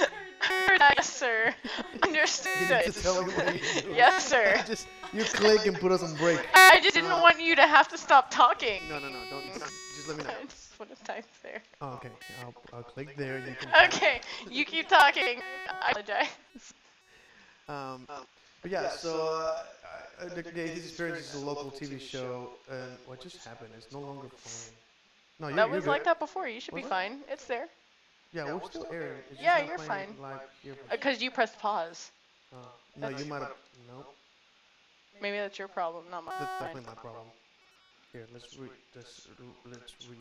yes, sir. You need Understood. tell me what you're doing. Yes, sir. Just you click and put us on break. I just didn't want you to have to stop talking. No, no, no. Don't. Just let me know. I just want to type there. Oh, okay. I'll, I'll click there. You can. Okay, you keep talking. I apologize. Um, but yeah, so uh, uh, the, the Atheist Experience is a local TV show, and what just happened? It's no longer playing. No, you, That you're was good. like that before. You should Was be it? fine. It's there. Yeah, we're still airing. Yeah, you're fine. Because you pressed pause. Uh, no, you might have. No, Maybe that's your problem, not mine. that's mine. definitely my problem. Here, let's re. Let's, let's re.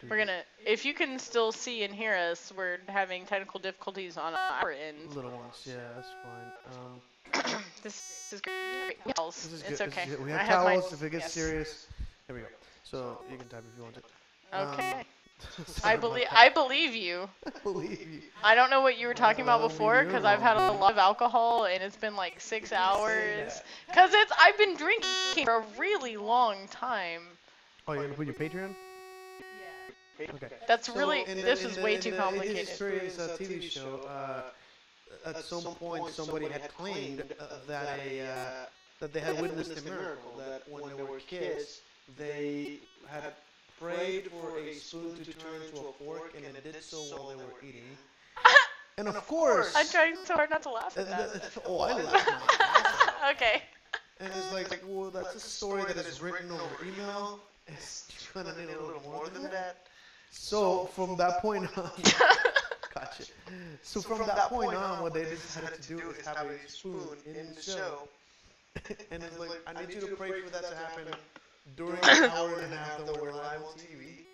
do We're gonna. If you can still see and hear us, we're having technical difficulties on our end. Little ones, yeah, that's fine. Um, This is great. Towels. this is It's good. this is okay. good. We I have have my- towels if it gets yes. serious. Here we go. So you can type if you want to. Um, Okay. sorry I believe. I believe you. I believe you. I don't know what you were talking about before because I've had a lot of alcohol and it's been like six hours. Because it's I've been drinking for a really long time. Oh, you're gonna put your Patreon? Yeah. Okay. That's So really. in this in is the- way in too the 80s complicated. Experience uh, TV show. Uh, at some point, somebody had claimed uh, that a uh, that they had witnessed a miracle. That when they were kids, they had prayed for a spoon to turn into a fork, and it did so while they were eating. And of course, I'm trying so hard not to laugh at that. oh, I ass okay. And it's like, well, that's a story that is written over email. It's gonna need a little more than that. So from that point on, gotcha. So from that point on, what they decided to do is have a spoon in the show, and it's like, I need you to pray for that to happen during an hour and a half that we're live on TV,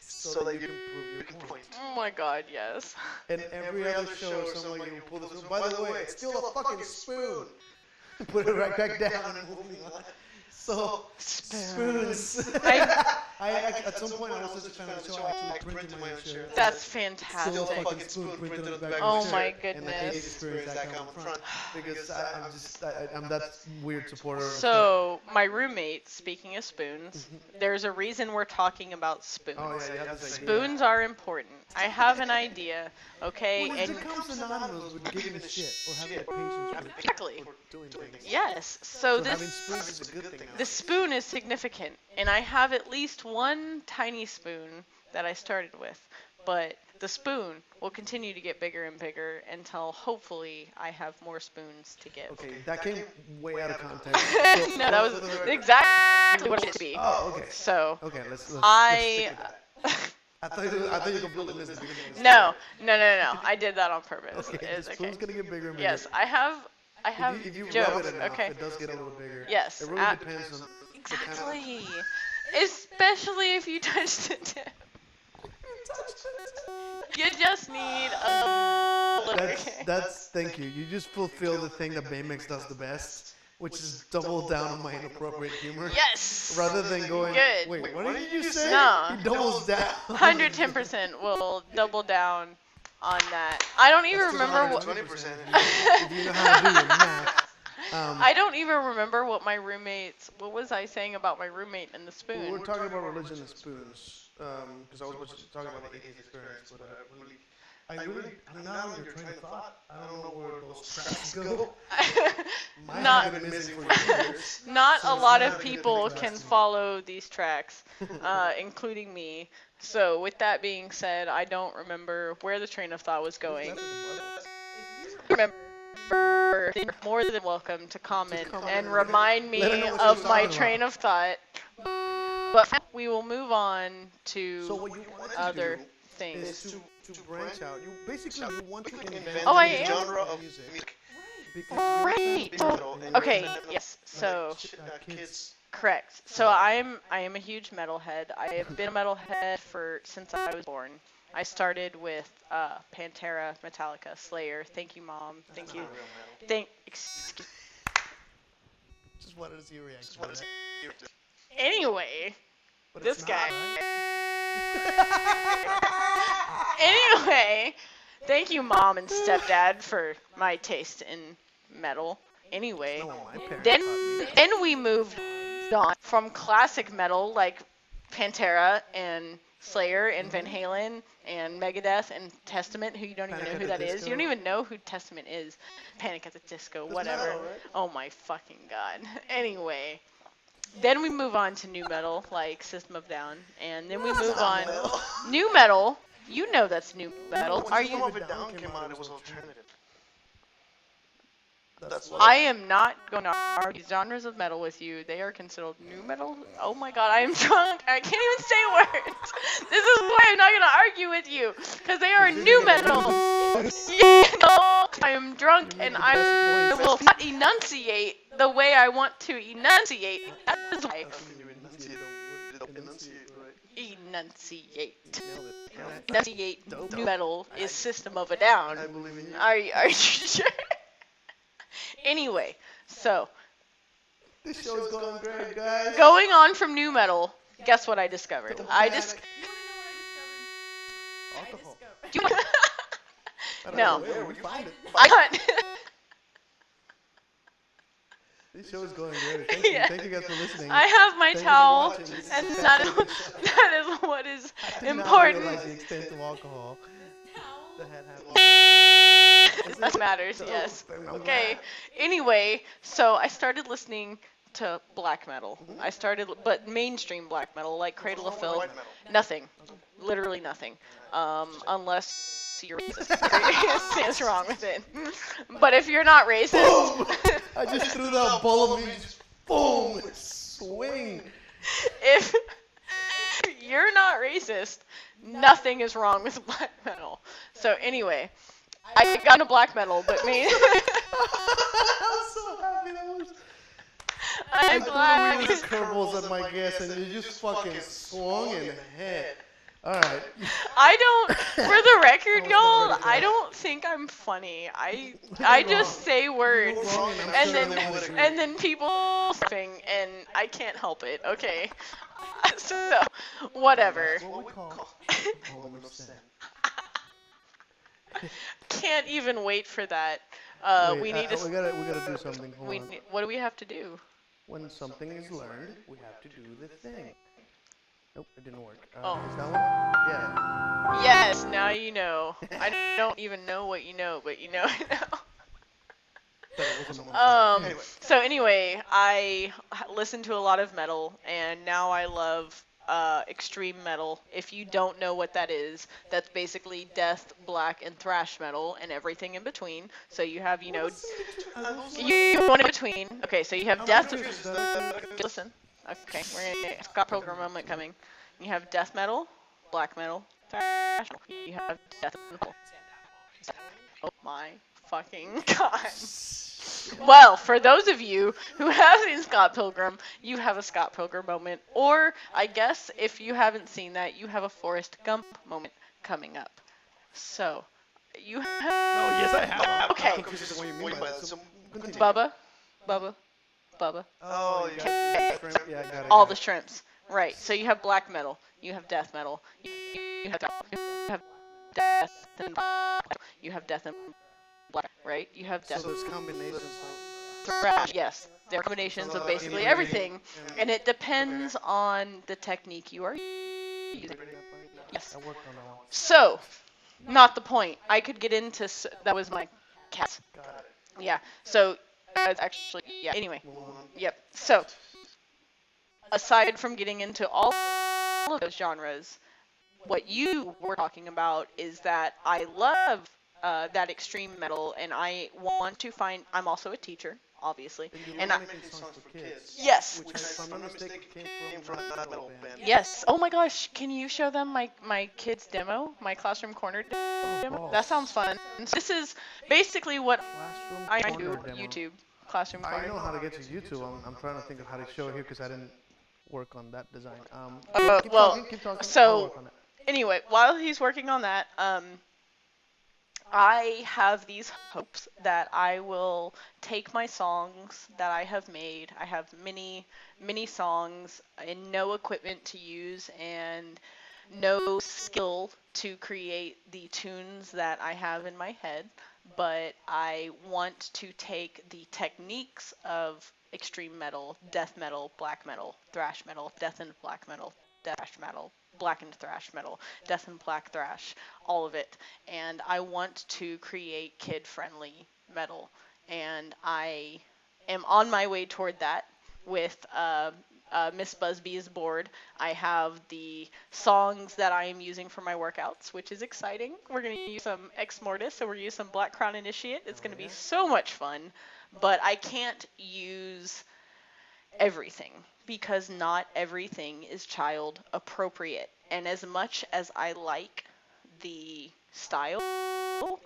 so that you can prove your point. Oh my god, yes. And every other show, somebody will pull the spoon. By the way, it's still a fucking spoon. Put it right back down and moving on. So spoons. I, I, act- at some point I was such a fan of the show, I actually printed my own shirt. that's Still fantastic. fucking spoon printed on the back Oh of the shirt. my And the 80s goodness. experience that come front. Because I, I'm just, I, I- I'm that weird supporter. So, my roommate, speaking of spoons, mm-hmm. there's a reason we're talking about spoons. Oh yeah, you have this idea. Spoons are important. I have an idea, okay? Well, it And becomes synonymous with giving a shit or having patience with Exactly. or doing things. yes, so So having this spoons is a good thing. now. the spoon is significant, and I have at least one tiny spoon that I started with, but the spoon will continue to get bigger and bigger until hopefully I have more spoons to give. Okay, that came way out of context. So- no, that was exactly what it should be. Oh, okay. So Okay, let's. let's I. let's stick with that. I thought you, I thought you could build a beginning of the No, no, no, no. I did that on purpose. Okay, It's okay. spoon's gonna get bigger and bigger. Yes, I have. I have if you, if you jokes. it enough, okay. it does get a little bigger. Yes, It really a- depends on the kind of- Exactly. Especially if you touch the tip. You just need a. That's that's thank you. You just fulfill the thing that Baymax does the best, which is double down on my inappropriate humor. Yes. Rather than going, Good. wait, what did you say? No. He doubles down. 110% will double down on that. I don't even remember what. 20%. if you know how to do your math. Um, I don't even remember what my roommates. What was I saying about my roommate and the spoon? we spoon? were talking about religion and spoons, because um, I was talking about the atheist experience, but uh, I uh, really, I really, I'm not on your train of thought. I don't know where those tracks go. Not- been missing for years. Not So a lot not of people can follow these tracks, uh, including me. So, with that being said, I don't remember where the train of thought was going. Remember, you're more than welcome to comment comment and and remind me let her know what she of my talking train of thought. But we will move on to So what you want to other do things. is to, to branch out. You basically you want to invent Oh, I a new am. genre of music. music. Because you're Right. Big Okay. Yes. So. kids. Correct. So I'm I am a huge metalhead. I have been a metalhead for since I was born. I started with uh, Pantera, Metallica, Slayer. Thank you, mom. Thank you. Thank. Excuse, Just wanted to see your reaction. What to is that. anyway, But this it's not, guy. right? Anyway, thank you, mom and stepdad, for my taste in metal. Anyway, then then we moved on from classic metal like Pantera and Slayer and Van Halen and Megadeth and Testament, who you don't even Panic know who that is. You don't even know who Testament is. Panic at the Disco, That's whatever. metal, right? Oh my fucking god. Anyway, then we move on to new metal like System of a Down, and then we move on new metal. You know that's new metal. When Are System you? of a Down came out, it was alternative. That's what I am not going to argue genres of metal with you. They are considered new metal. Oh my god, I am drunk. I can't even say words. This is why I'm not going to argue with you. Because they are new metal. Yeah, no, I am drunk and I will not enunciate the way I want to enunciate. That is why. enunciate. Enunciate. Enunciate. Nailed it. And I- Enunciate new metal is System of a Down. I believe in you. Are you, are you sure? anyway, so This show's going great, guys. going on from new metal, guess what I discovered? I just Alcohol. I don't No. know Where would you find it? I got This show is going great. Thank you. Yeah. Thank you guys for listening. I have my Thank towel, watching. This is and that that is what is important. the extent of alcohol that. That matters, yes. Okay. Anyway, so I started listening to black metal. I started, but mainstream black metal, like Cradle of Filth. White metal. Nothing, literally nothing, um, unless you're racist. What's wrong with it? But if you're not racist, I just threw that ball of me. Just boom! Swing. if you're not racist, nothing is wrong with black metal. So anyway, I got into black metal, but me, I'm so happy that was. I'm I threw glad. curveballs at my guess, and you just fucking swung and hit. All right. I don't. For the record, y'all, not ready for I don't think I'm funny. I I just say words, wrong, and and then they would agree. and then people laughing, and I can't help it. Okay. So whatever. We call moment of sin. Can't even wait for that. Uh, Wait, we need to. uh, s- We gotta, we gotta do something. Hold We, on. ne- what do we have to do? When something is learned, we have to do the thing. Nope, it didn't work. Uh, Oh. Is that one? Yeah. Yes, now you know. I don't even know what you know, but you know it now. But it wasn't the one. Um, so anyway, I listen to a lot of metal, and now I love uh, extreme metal. If you don't know what that is, that's basically death, black, and thrash metal, and everything in between. So you have, you know, you you one in between. Okay, so you have death. Listen, okay, we're gonna get Scott Pilgrim moment coming. You have death metal, black metal, thrash metal. You have death metal. Oh my fucking god. Well, for those of you who have seen Scott Pilgrim, you have a Scott Pilgrim moment. Or, I guess, if you haven't seen that, you have a Forrest Gump moment. coming up. So, you have. Oh, yes, I have. Okay, Confused what you mean by that. So continue. Bubba, Bubba, Bubba. Oh, you Okay. Yeah, got it. All the shrimps. Right. So you have black metal. You have death metal. You, have you have death and you have death and black. Right. You have death So there's combinations. thrash. Yes. There are combinations of basically everything, and- it depends on the technique you are using. Yes. I worked on that one. So, not the point. I could get into s- that was my cat. Yeah. So, uh, actually, yeah. Anyway. Yep. So, aside from getting into all of those genres, what you were talking about is that I love uh, that extreme metal, and I want to find. I'm also a teacher, obviously, And and were I, making songs for kids. yes, Which, if I'm not mistaken, came from a metal band. yes. Oh my gosh, can you show them my my kids demo, my classroom corner demo? That sounds fun. This is basically what Classroom I corner do demo. YouTube classroom I corner. know how to get to YouTube. I'm, I'm trying to think of how to show it here because I didn't work on that design. Um, Uh, keep well, talking, keep talking. So- work on it. anyway, while he's working on that, um, I have these hopes that I will take my songs that I have made. I have many, many songs and no equipment to use and no skill to create the tunes that I have in my head, but I want to take the techniques of extreme metal, death metal, black metal, thrash metal, death and black metal, thrash metal, black and thrash metal, death and black thrash, all of it. And I want to create kid friendly metal. And I am on my way toward that with uh, uh, Miss Busby's board. I have the songs that I am using for my workouts, which is exciting. We're going to use some Ex Mortis, so we're going to use some Black Crown Initiate. It's going to be so much fun. But I can't use everything because not everything is child appropriate. And as much as I like the style,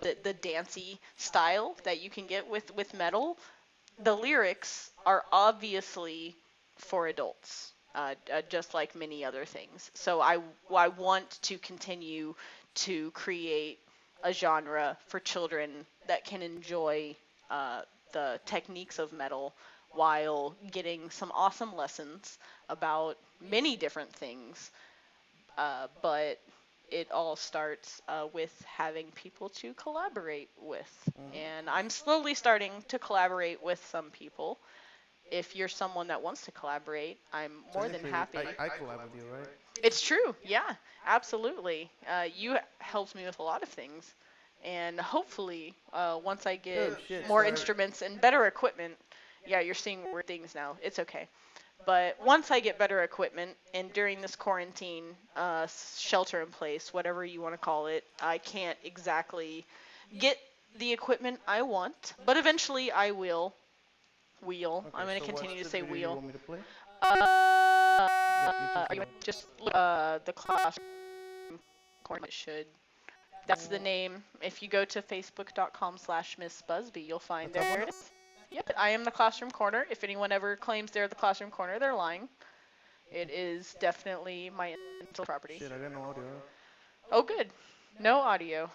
the, the dancey style that you can get with, with metal, the lyrics are obviously for adults, uh, uh, just like many other things. So I, I want to continue to create a genre for children that can enjoy uh, the techniques of metal while getting some awesome lessons about many different things. Uh, but it all starts uh, with having people to collaborate with. And I'm slowly starting to collaborate with some people. If you're someone that wants to collaborate, I'm more than happy. I, I collab with you, right? It's true. Yeah, absolutely. Uh, you helped me with a lot of things, and hopefully, uh, once I get Oh, shit, more sorry. instruments and better equipment, yeah, you're seeing weird things now. It's okay. But once I get better equipment, and during this quarantine, uh, shelter in place, whatever you want to call it, I can't exactly get the equipment I want, but eventually I will. Wheel. Okay, I'm going to so what's continue to say wheel. want me to play? Uh, Yeah, uh, just uh, the class it should. That's the name. If you go to facebook.com slash Miss Busby, you'll find there it is. Yep, I am the classroom corner. If anyone ever claims they're the classroom corner, they're lying. It is definitely my intellectual property. Shit, I got no audio. Oh, good. No audio.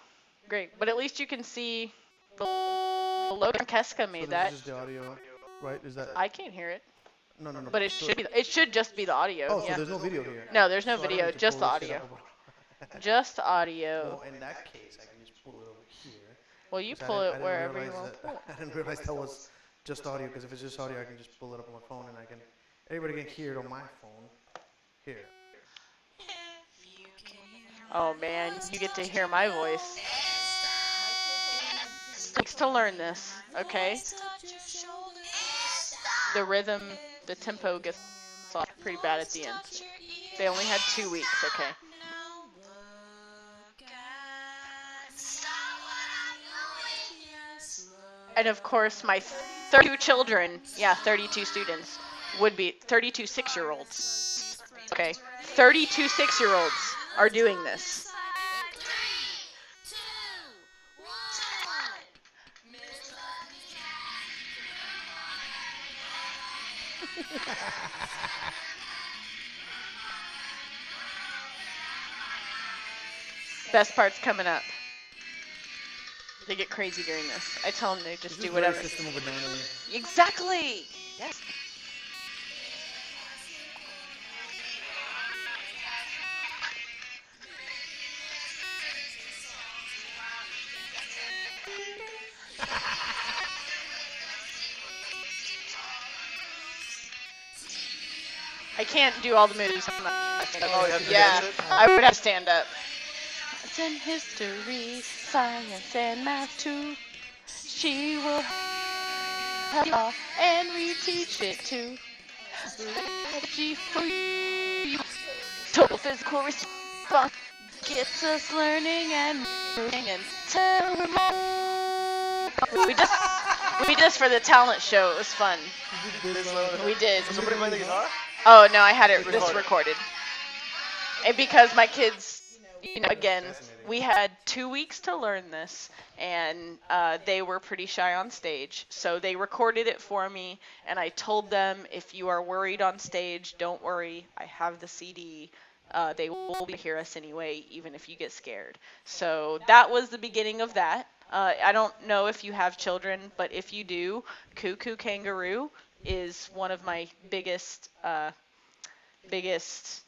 Great. But at least you can see the logo. Keska So made this that. is the audio, right? Is that? I can't hear it, no, no, no. but it so- should be. It should just be the audio. Oh, yeah. so there's no video here. No, there's no So video, just the pull this shit audio. Just audio. Well, in that case, I can just pull it over here. Well, you pull it wherever you want. that- I didn't realize that was just audio, because if it's just audio, I can just pull it up on my phone and I can, everybody can hear it on my phone. Here. Oh man, you get to hear my voice. Takes to learn this, okay? The rhythm, the tempo gets off pretty bad at the end. They only had two weeks, okay? And of course, my 32 children, yeah, 32 students, would be 32 six year olds. Okay, 32 six year olds are doing this. Best part's coming up. They get crazy during this. I tell them to just do whatever. System of a Down Exactly. Yes. I can't do all the moves. I'm not. Oh, you have to yeah? I would have to stand up. It's in history, science, and math too. She will help you all and reteach it too. Strategy for you. Total physical response gets us learning and moving we're more. We just we did this for the talent show. It was fun. We did. Somebody play the guitar? Oh no, I had it this Recorded. recorded. And because my kids, you know, again, we had two weeks to learn this, and uh, they were pretty shy on stage. So they recorded it for me, and I told them, if you are worried on stage, don't worry. I have the CD. Uh, they will be hear us anyway, even if you get scared. So that was the beginning of that. Uh, I don't know if you have children, but if you do, Koo Koo Kanga Roo is one of my biggest uh, biggest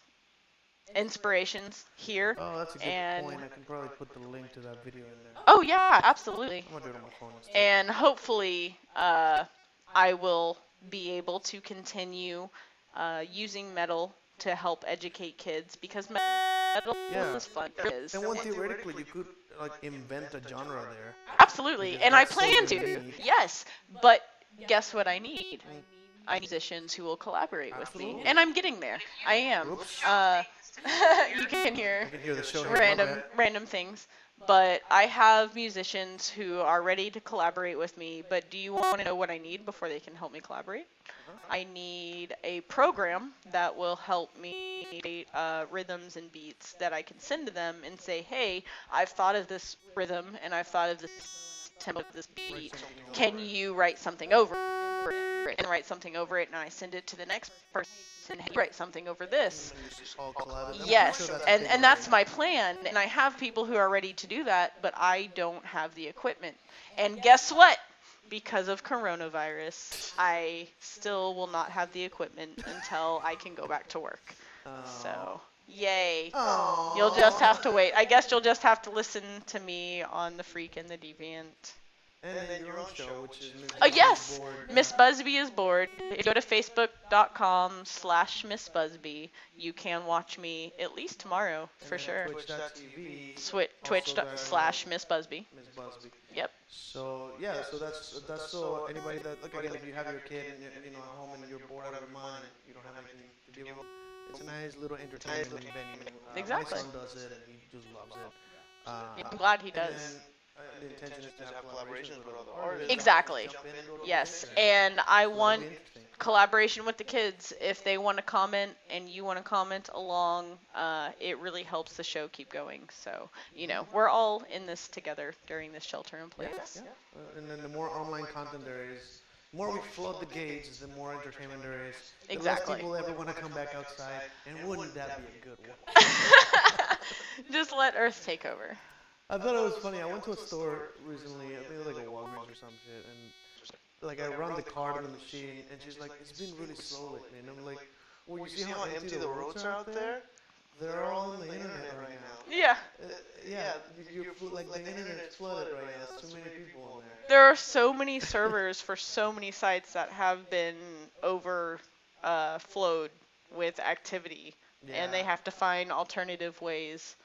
inspirations here. Oh, that's a good And- point. I can probably put the link to that video in there. Oh yeah, absolutely. I'm gonna do it on my phone instead. And hopefully, uh, I will be able to continue uh, using metal to help educate kids because metal Yeah. is fun. It is. And one theoretically, you could like invent a genre there. Absolutely, and I that's so plan to. Yes, but guess what I need? I need musicians who will collaborate with me, and I'm getting there. I am. Uh, you can hear I can hear the show. random bad. random things, but I have musicians who are ready to collaborate with me. But do you want to know what I need before they can help me collaborate? I need a program that will help me create uh, rhythms and beats that I can send to them and say, hey, I've thought of this rhythm and I've thought of this tempo of this beat. Can you write something over it? And write something over it, and I send it to the next person. Hey, write something over this. And you just all collab it. I'm Yes, sure that's a and and that's my plan. And I have people who are ready to do that, but I don't have the equipment. And guess what? Because of coronavirus, I still will not have the equipment until I can go back to work. So, yay. You'll just have to wait. I guess you'll just have to listen to me on the Freak and the Deviant. And then your own show, which is Miss Oh yes, Miss Busby is bored. If you go to facebook.com slash Miss Busby, you can watch me at least tomorrow for sure. Twitch.tv. Swi- twitch slash Miss Busby. Miss Busby. Yep. So yeah, so that's that's so anybody that like again, if you have your kid and you're, you know at home and you're bored out of your mind and you don't have anything to give them, it's a nice little entertainment venue. Uh, Exactly. My son does it and he just loves it. Uh, I'm glad he and does. Then, uh, the intention is to Just have have collaborations collaborations with with other other artists. Exactly. Jump in and go to Yes, and I want collaboration with the kids. If they want to comment and you want to comment along, uh, it really helps the show keep going. So, you know, we're all in this together during this shelter in place. Yeah. Uh, and then the more online content there is, the more we flood the gates, the more entertainment there is. The Exactly. less people ever want to come back outside, and wouldn't that be a good one? Just let Earth take over. I thought it was funny. I went to a store recently. I think it was like a Walgreens or some shit, and like I run the card on the machine, and she's like, "It's been really slow lately." And I'm like, "Well, you, You see how empty the roads are out there? They're all on the internet right now." Yeah. Uh, yeah, you- you're like the internet's flooded right now. There's too many people on there. There are so many servers for so many sites that have been overflowed uh, with activity, and they have to find alternative ways.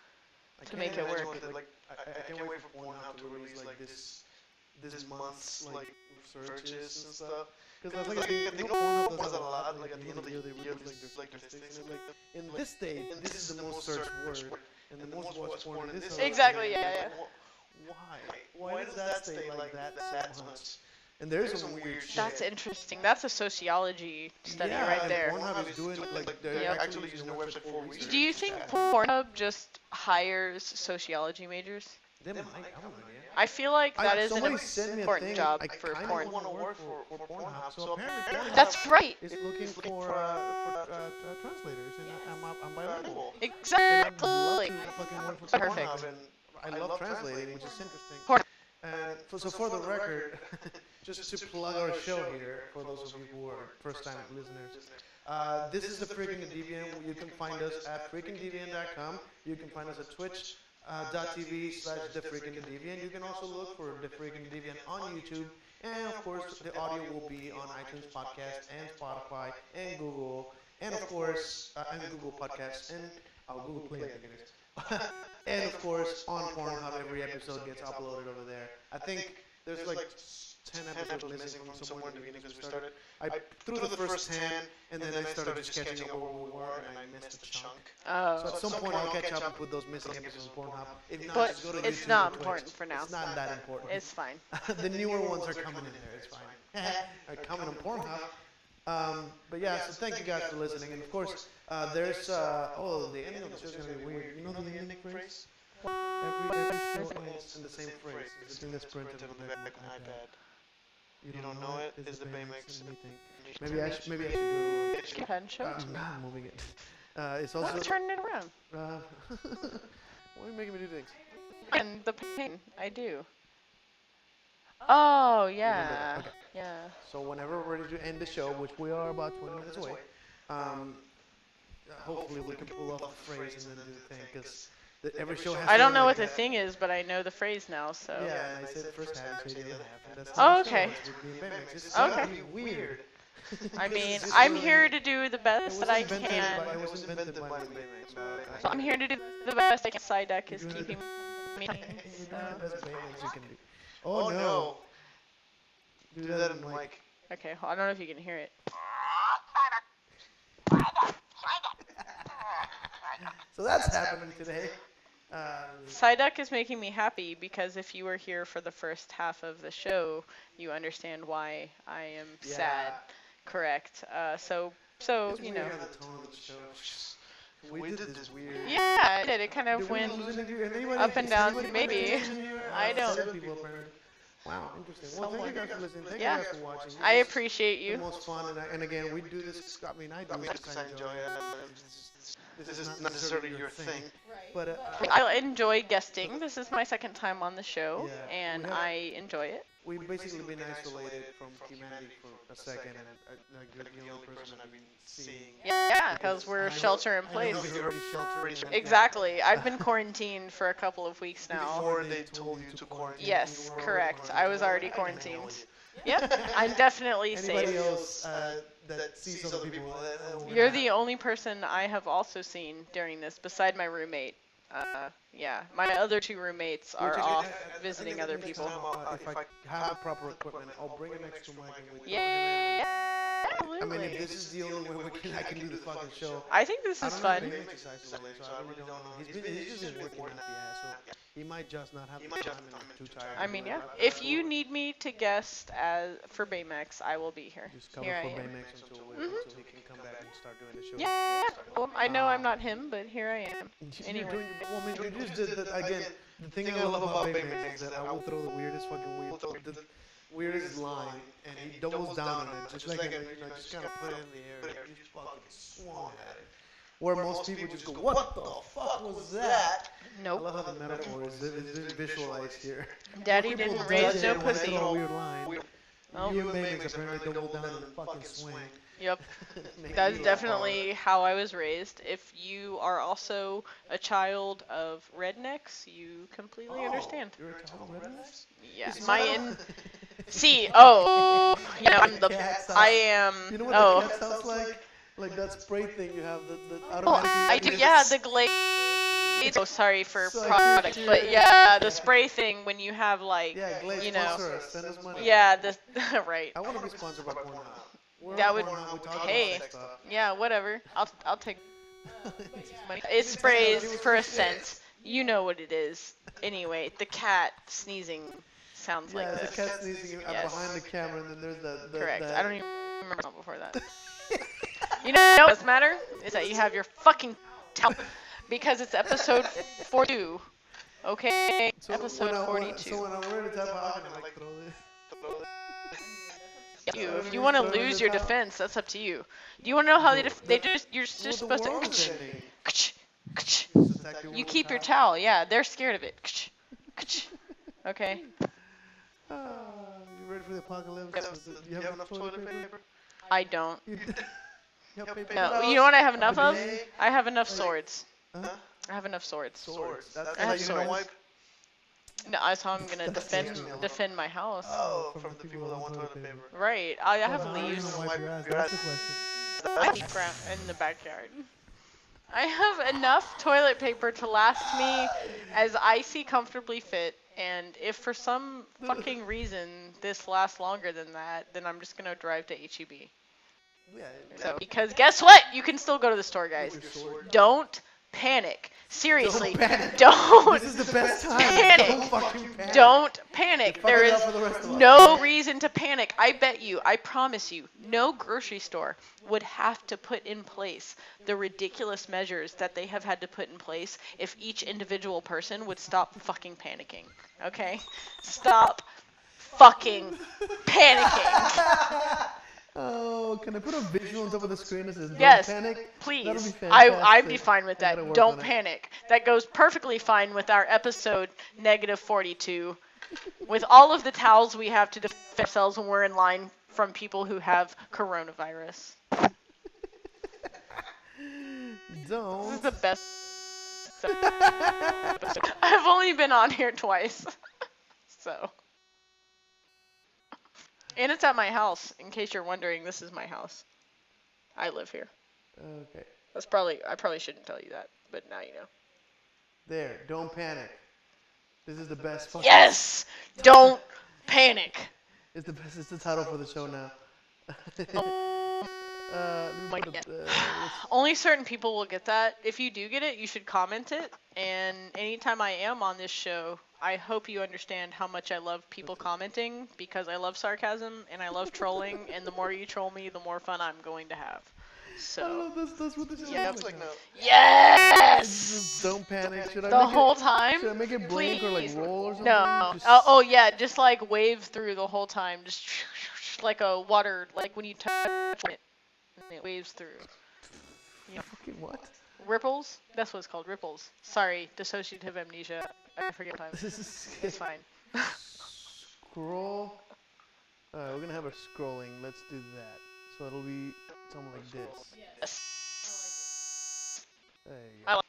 I to can't make it imagine work. what the- Like, I, I- I can't wait for Pornhub to release like this, this month's like searches and stuff. Because I think, I think Pornhub does a lot. Like at the end of the year, they release like their statistics. and, Like in this day, this is the most searched word, and the most watched porn in this. Exactly, yeah, yeah. Why? Why does that stay like that that much? And there's some weird shit. That's interesting. That's a sociology study yeah, right there. Pornhub is doing like they're Yep. actually using their website for research. Do you think Pornhub just hires sociology majors? They might. I have no idea. I feel like I- that is an somebody me a important thing. job I for kinda porn. want to work for, for Pornhub. So apparently Pornhub That's right. is looking for uh, for uh, uh, translators, and I- I'm, I'm bilingual. And I'd Exactly. love to fucking work for Perfect. Pornhub, and I love translating, which is interesting. Porn. And for, so for the record, just to plug our show here, for those of you who are first-time listeners, uh, this is the Freaking Deviant. You can find us at freakingdeviant.com. You can find us at Twitch. Uh, .tv slash the freaking deviant. You can also look for the freaking deviant on YouTube, and of course the audio will be on iTunes Podcast and Spotify and Google, and of course uh, and Google Podcasts and uh, Google Play. And of course on Pornhub, every episode gets uploaded over there. I think there's like 10 episodes missing from somewhere in the beginning because we started. I threw the first 10, and then I started just catching up where we were, and I missed a chunk. So Oh. at some point I'll catch up with those missing episodes of Pornhub. If not, But just go to it's YouTube not or Twitch. important for now. It's not that important. It's fine. the newer ones are coming in there. It's fine. are coming on Pornhub. Um, but yeah, so thank you guys for listening. And of course, uh, there's uh, oh the ending of the show's gonna be weird. You know the ending phrase? Every every show ends in the same phrase. It's the thing that's printed on the back of my iPad. You don't know it it? Is the Baymax anything? Maybe I should maybe I should do it. Pen show. Uh, I'm moving it. Uh, it's also. Let's turn it around. Uh, why are you making me do things? And the pain. I do. Oh yeah. Okay. Yeah. So whenever we're ready to end the show, which we are about 20 minutes away, um, uh, hopefully we can pull off a phrase and then do the thing, because every show has I don't know like what the thing is, but I know the phrase now. So. Yeah, and I said the first half, you say the other half, that's Oh, how the show okay. is with me and Baymax. It's Okay. weird. I mean, I'm really- here to do the best was that I can. by- It was invented by me and Baymax, so I- So I'm here to do the best I can. Psyduck is keeping me. You're doing the best Baymax you can do. Oh, Oh no. no! Do that in like. Okay, I don't know if you can hear it. So that's happening today. Um, Psyduck is making me happy because if you were here for the first half of the show, you understand why I am sad. Correct. Uh, so, so it's you know. the tone of the show. We, We did, did this this weird. Yeah, it did. It kind of we went. lose up and down, maybe. paying attention here? I don't. Seven people apparently. Wow, interesting. Well, thank you guys for listening. Thank Yeah. you guys for watching. I This is appreciate the you. most fun, and, I, and again, we do this. I mean, I do I mean, this because because I enjoy it. and, This is not necessarily your thing. but uh, I enjoy guesting. This is my second time on the show, Yeah, and we have- I enjoy it. We've basically been isolated from humanity for a second, and uh, like, you're the only person I've been seeing. Yeah, because we're I shelter in place. you're already sheltering in- Exactly. I've been quarantined for a couple of weeks now. Before they told you to quarantine. Yes, correct. I was already quarantined. quarantined. Yep, I'm definitely Anybody safe. else uh, that sees other people? You're the only person I have also seen during this, beside my roommate. Uh, yeah, my other two roommates are again, off visiting think other people. time, uh, if I have the proper equipment, I'll bring an extra mic and we Yeah, I mean, if this is the only way we can, I can do the fucking show. I think this is don't know fun. Baymax is so I really don't know. He's been, he's just been working out the ass, so he might just not have the time just- and too tired. I mean, yeah. If you need me to guest as for Baymax, I will be here. Just cover Here I for am. Baymax until, we, until mm-hmm. he can come back and start doing the show. Yeah. Well, I know I'm uh, not him, but here I am. You're Anyway. doing, well, I mean, you just did that again. The thing I love about Baymax is that I will throw the weirdest fucking weird, the weirdest line, and he doubles down on it, just like, a, you know, just kind of put it in the air, and you fucking swung at it. Where most people just go, what the fuck was that? I Nope. love how the metaphor is, is, is visualized here. Daddy didn't raise it no when they pussy. throw a weird line. Nope. You and Baymax apparently double down and fucking swing. Yep. That's me laugh definitely how I was raised. If you are also a child of rednecks, you completely hard. understand. You're a child of rednecks? Yeah. My in see, oh, you know, I'm the I am You know what oh. the cat sounds like? Like that spray thing you have, the, the Oh. I do. Yeah, the Glade. Oh, sorry for So product, but yeah, the spray thing when you have like, Yeah, Glade you know, sponsor us, send us money. yeah, the right. I want to be sponsored by Pornhub. We're That would- hey. about that stuff. Yeah, whatever. I'll I'll take money. It sprays for a scent. You know what it is. Anyway, the cat sneezing sounds Yeah, like the cat sneezing Yes. behind the camera, and then there's the. the Correct. I don't even remember before that. you know what does matter is that you have your fucking towel because it's episode 42 Okay, So episode when I- when I- 42. So when I'm ready to tap out, I can like this. You. If you want to throw it in lose your defense, that's up to you. Do you want to know how they def- they just you're just supposed to you Just attack your keep your towel. Yeah, they're scared of it. Okay. Ah, you ready for the apocalypse? Yep. Do You have enough toilet paper? I don't. You you have paper No, you know what I have enough of? I have enough swords. Huh? I have enough swords. Swords. That's I have how you swords. know wipe. No, that's how I'm gonna That's defend defend my house. Oh, from the people that want toilet paper. Right. I, I have How are you leaves. gonna wipe your ass? That's the question. I in the backyard. I have enough toilet paper to last me as I see comfortably fit, and if for some fucking reason this lasts longer than that, then I'm just gonna drive to HEB. Yeah. So, because guess what? You can still go to the store, guys. With your sword. Don't panic. Seriously, Don't panic. don't This is the best time. panic. Don't fucking panic. Don't panic. There is the us. no reason to panic. I bet you, I promise you, no grocery store would have to put in place the ridiculous measures that they have had to put in place if each individual person would stop fucking panicking. Okay? Stop fucking panicking. Oh, can I put a visual on top of the screen that says Yes, "Don't panic"? That'll Please. be I, I'd fantastic. be fine with I gotta that. work Don't on it. panic. That goes perfectly fine with our episode negative 42. with all of the towels we have to defend ourselves when we're in line from people who have coronavirus. This is Don't. the best. I've only been on here twice. so. And it's at my house. In case you're wondering, this is my house. I live here. Okay. That's probably I probably shouldn't tell you that, but now you know. There. Don't panic. This is the best. Fucking Yes! Don't panic. It's the best. It's the title for the show now. Oh. uh, let My God. a- uh, Only certain people will get that. If you do get it, you should comment it. And anytime I am on this show, I hope you understand how much I love people commenting because I love sarcasm and I love trolling. And the more you troll me, the more fun I'm going to have. So, know. That's, that's what this is. Yeah, It's like no. yes! Don't panic. Should I The make whole it, time? Should I make it blink or like roll or something? No. Just- Oh, oh yeah, just like wave through the whole time, just like a water, like when you touch it, and it waves through. Fucking what? Ripples? That's what it's called, ripples. Sorry, dissociative amnesia. I forget time. This is It's fine. scroll. Alright, we're gonna have a scrolling. Let's do that. So it'll be something like this. Yes. There you go. like-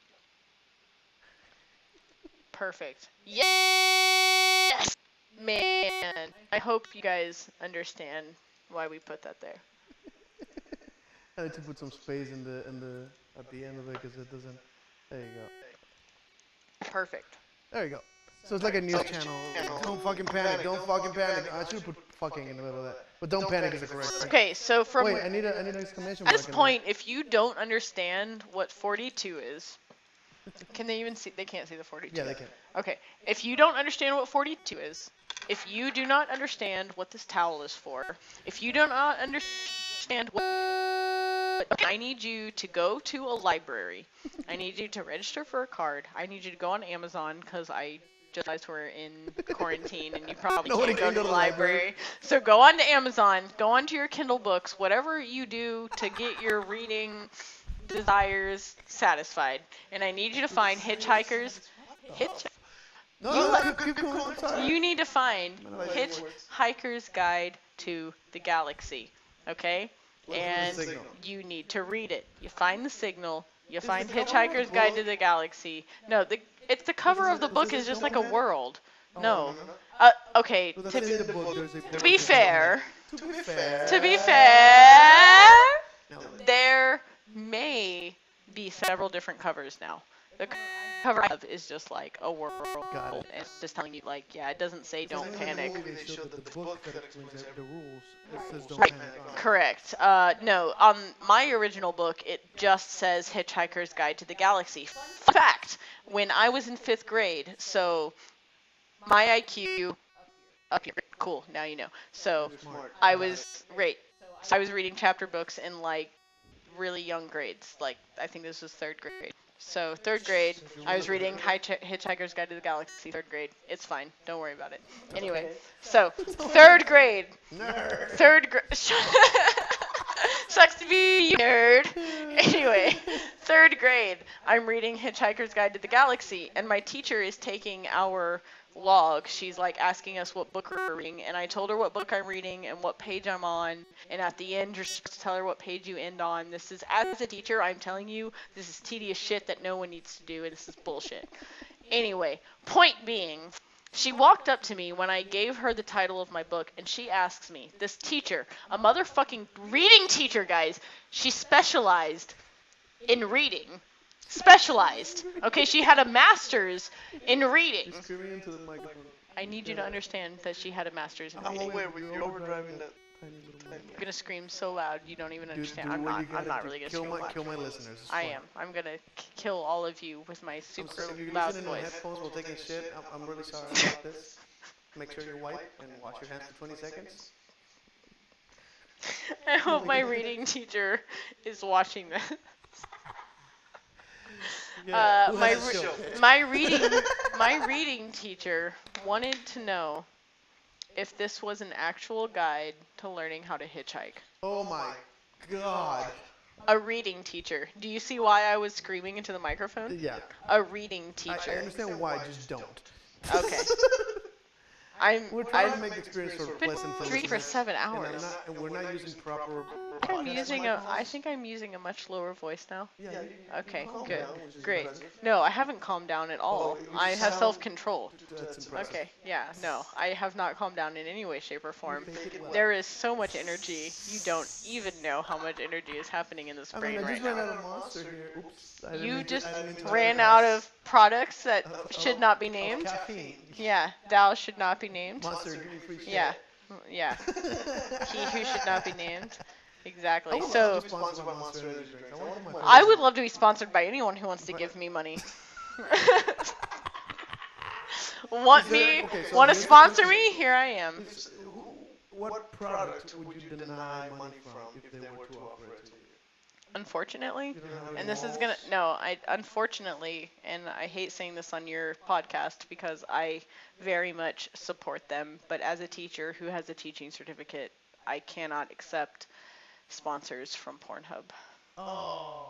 Perfect. Yes! Man, I hope you guys understand why we put that there. I need to put some space in the in the at the end of it because it doesn't. There you go. Perfect. There you go. So it's like a news channel. Don't fucking panic. Don't fucking panic. I should put fucking in the middle of that. But don't panic is the correct thing. Okay, so from Wait, I need a I need an exclamation At mark. this in there. point, if you don't understand what 42 is, can they even see? They can't see the 42. Yeah, they can. Okay, if you don't understand what 42 is, if you do not understand what this towel is for, if you do not understand what I need you to go to a library. I need you to register for a card. I need you to go on Amazon because I just realized we're in quarantine and you probably Nobody can't go can to go the to the library. library. So go on to Amazon, go on to your Kindle books, whatever you do to get your reading desires satisfied. And I need you to find Hitchhikers. Hitch. No, You no, let- keep, keep going. You need to find Hitchhiker's Guide to the Galaxy. Okay? And you need to read it. You find the signal. You find the cover of Hitchhiker's Guide to the Galaxy. No, the it's the cover of the it- book is just don't like a world. Oh, No. no, no. Uh, okay. To, book. To be fair, To be fair. to be fair, there may be several different covers now. The c- cover I have is just like a world, Got it. and it's just telling you like, yeah, it doesn't say don't panic. movie, they showed that the book that explains the rules. It says don't Right. panic. on it. Correct. Uh, no, on my original book, it just says Hitchhiker's Guide to the Galaxy. Fact: when I was in fifth grade, so my IQ up here. Cool. Now you know. So I was right. So I was reading chapter books in like really young grades. Like I think this was third grade. So third grade, I was reading Hitch- Hitchhiker's Guide to the Galaxy. Third grade, it's fine. Don't worry about it. Anyway, so third grade, Nerd. third grade. Sucks to be you, nerd. Anyway, third grade, I'm reading Hitchhiker's Guide to the Galaxy, and my teacher is taking our log. She's like asking us what book we're reading, and I told her what book I'm reading and what page I'm on. And at the end, to tell her what page you end on. This is, as a teacher, I'm telling you, this is tedious shit that no one needs to do, and this is bullshit. Anyway, point being, she walked up to me when I gave her the title of my book, and she asks me, this teacher, a motherfucking reading teacher, guys, she specialized in reading. Specialized. Okay, she had a master's in reading. Screaming into the microphone. I need you to understand that she had a master's in I'm reading. aware, but you're overdriving that. Tiny little. I'm gonna scream so loud you don't even Dude, understand. do I'm what not. you I'm not really gonna kill scream my, loud. kill my listeners. It's I fine. am. I'm gonna k- kill all of you with my super sorry, if you're loud listening on voice. headphones while taking shit, I'm, I'm really sorry about this. Make sure you wipe and wash your hands for 20 seconds. I hope my reading teacher is watching this. Yeah, Uh, my re- my reading my reading teacher wanted to know if this was an actual guide to learning how to hitchhike. Oh my god. A reading teacher. Do you see why I was screaming into the microphone? Yeah. A reading I, I understand why, just don't. Okay. I'm We're trying to I've make the experience sort of been pleasant for reading for listeners, seven and I'm hours. not- and we're not using proper. I think I'm podcast using a I think I'm using a much lower voice now. Yeah, you- Okay, calm good. down, Great. impressive. No, I haven't calmed down at all. you I have self-control. Okay, yeah, no, I have not calmed down in any way, shape, or form. fake well. There is so much energy. You don't even know how much energy is happening in this I brain mean, I right just ran now. out of monster here. Oops. You just I didn't mean to ran out of products that Of- should of- not be named. Caffeine. Yeah, Dow should not be named. Monster, give me free shit. Yeah, yeah. He who should not be named. I Exactly. love So to be sponsored by Monster Energy drinks. I want my I would love to be sponsored by anyone who wants to give me money. Want there- me? okay, so Want to sponsor me? Here I am. What product would you deny money from if they were to offer it to you? Unfortunately, You don't have any and this is gonna no, I unfortunately, and I hate saying this on your podcast because I very much support them, but as a teacher who has a teaching certificate, I cannot accept sponsors from Pornhub. Oh.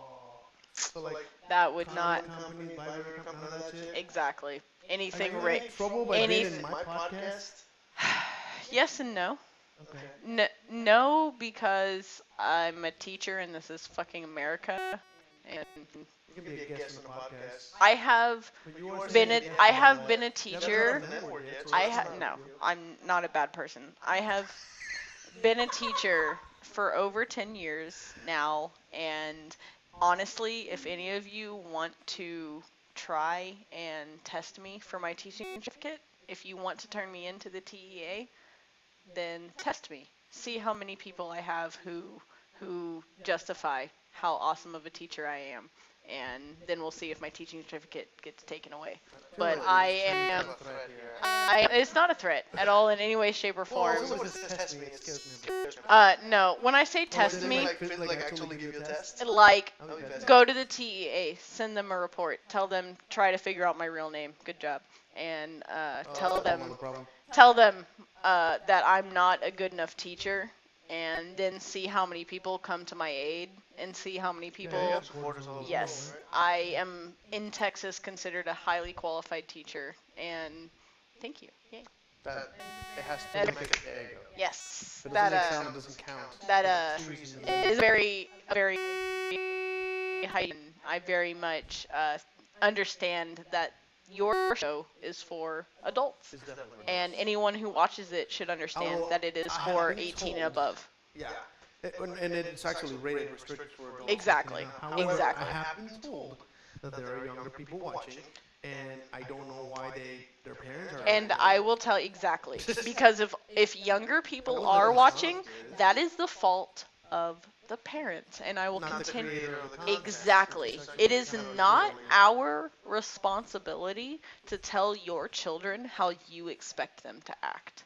So like That would not company, Vibrator company, none of that shit. exactly Are anything you ra- make trouble by any- being in my podcast? Yes and no. Okay. N- no, because I'm a teacher and this is fucking America, and You can a guest on the podcast. I have But you are been a have been a teacher. done a network yet, so I that's have no. I'm not a bad person. I have been a teacher for over 10 years now and honestly, if any of you want to try and test me for my teaching certificate, if you want to turn me into the TEA, then test me. See how many people I have who who justify how awesome of a teacher I am. And then we'll see if my teaching certificate gets taken away. But I am I, it's not a threat at all in any way, shape, or form. Someone test me, it scares me. Uh, no. When I say test me, like- Fit, like, actually give you a test? like That would be better. go to the TEA, send them a report, tell them try to figure out my real name. Good job, and uh, Oh, tell them problem. tell them uh, that I'm not a good enough teacher, and then see how many people come to my aid, and see how many people. Yeah, you have supporters all Yes, world, I am in Texas considered a highly qualified teacher, and thank you. Yay. That, it has to That- make it, there you go. Yes, If it that uh, sound, it doesn't count. that uh, Two reasons in a is very very heightened. I very much uh, understand that your show is for adults, right. and anyone who watches it should understand will- that it is I for been 18 and told- above. Yeah. And, and it's actually rated restricted for adults. Exactly. However, Exactly. I have been told that there are younger people watching, and I don't know why they their parents are. And I will tell exactly because if if younger people are watching, that is the fault of the parents, and I will Not continue. creator of the. Exactly. It is kind of a not our responsibility to tell your children how you expect them to act.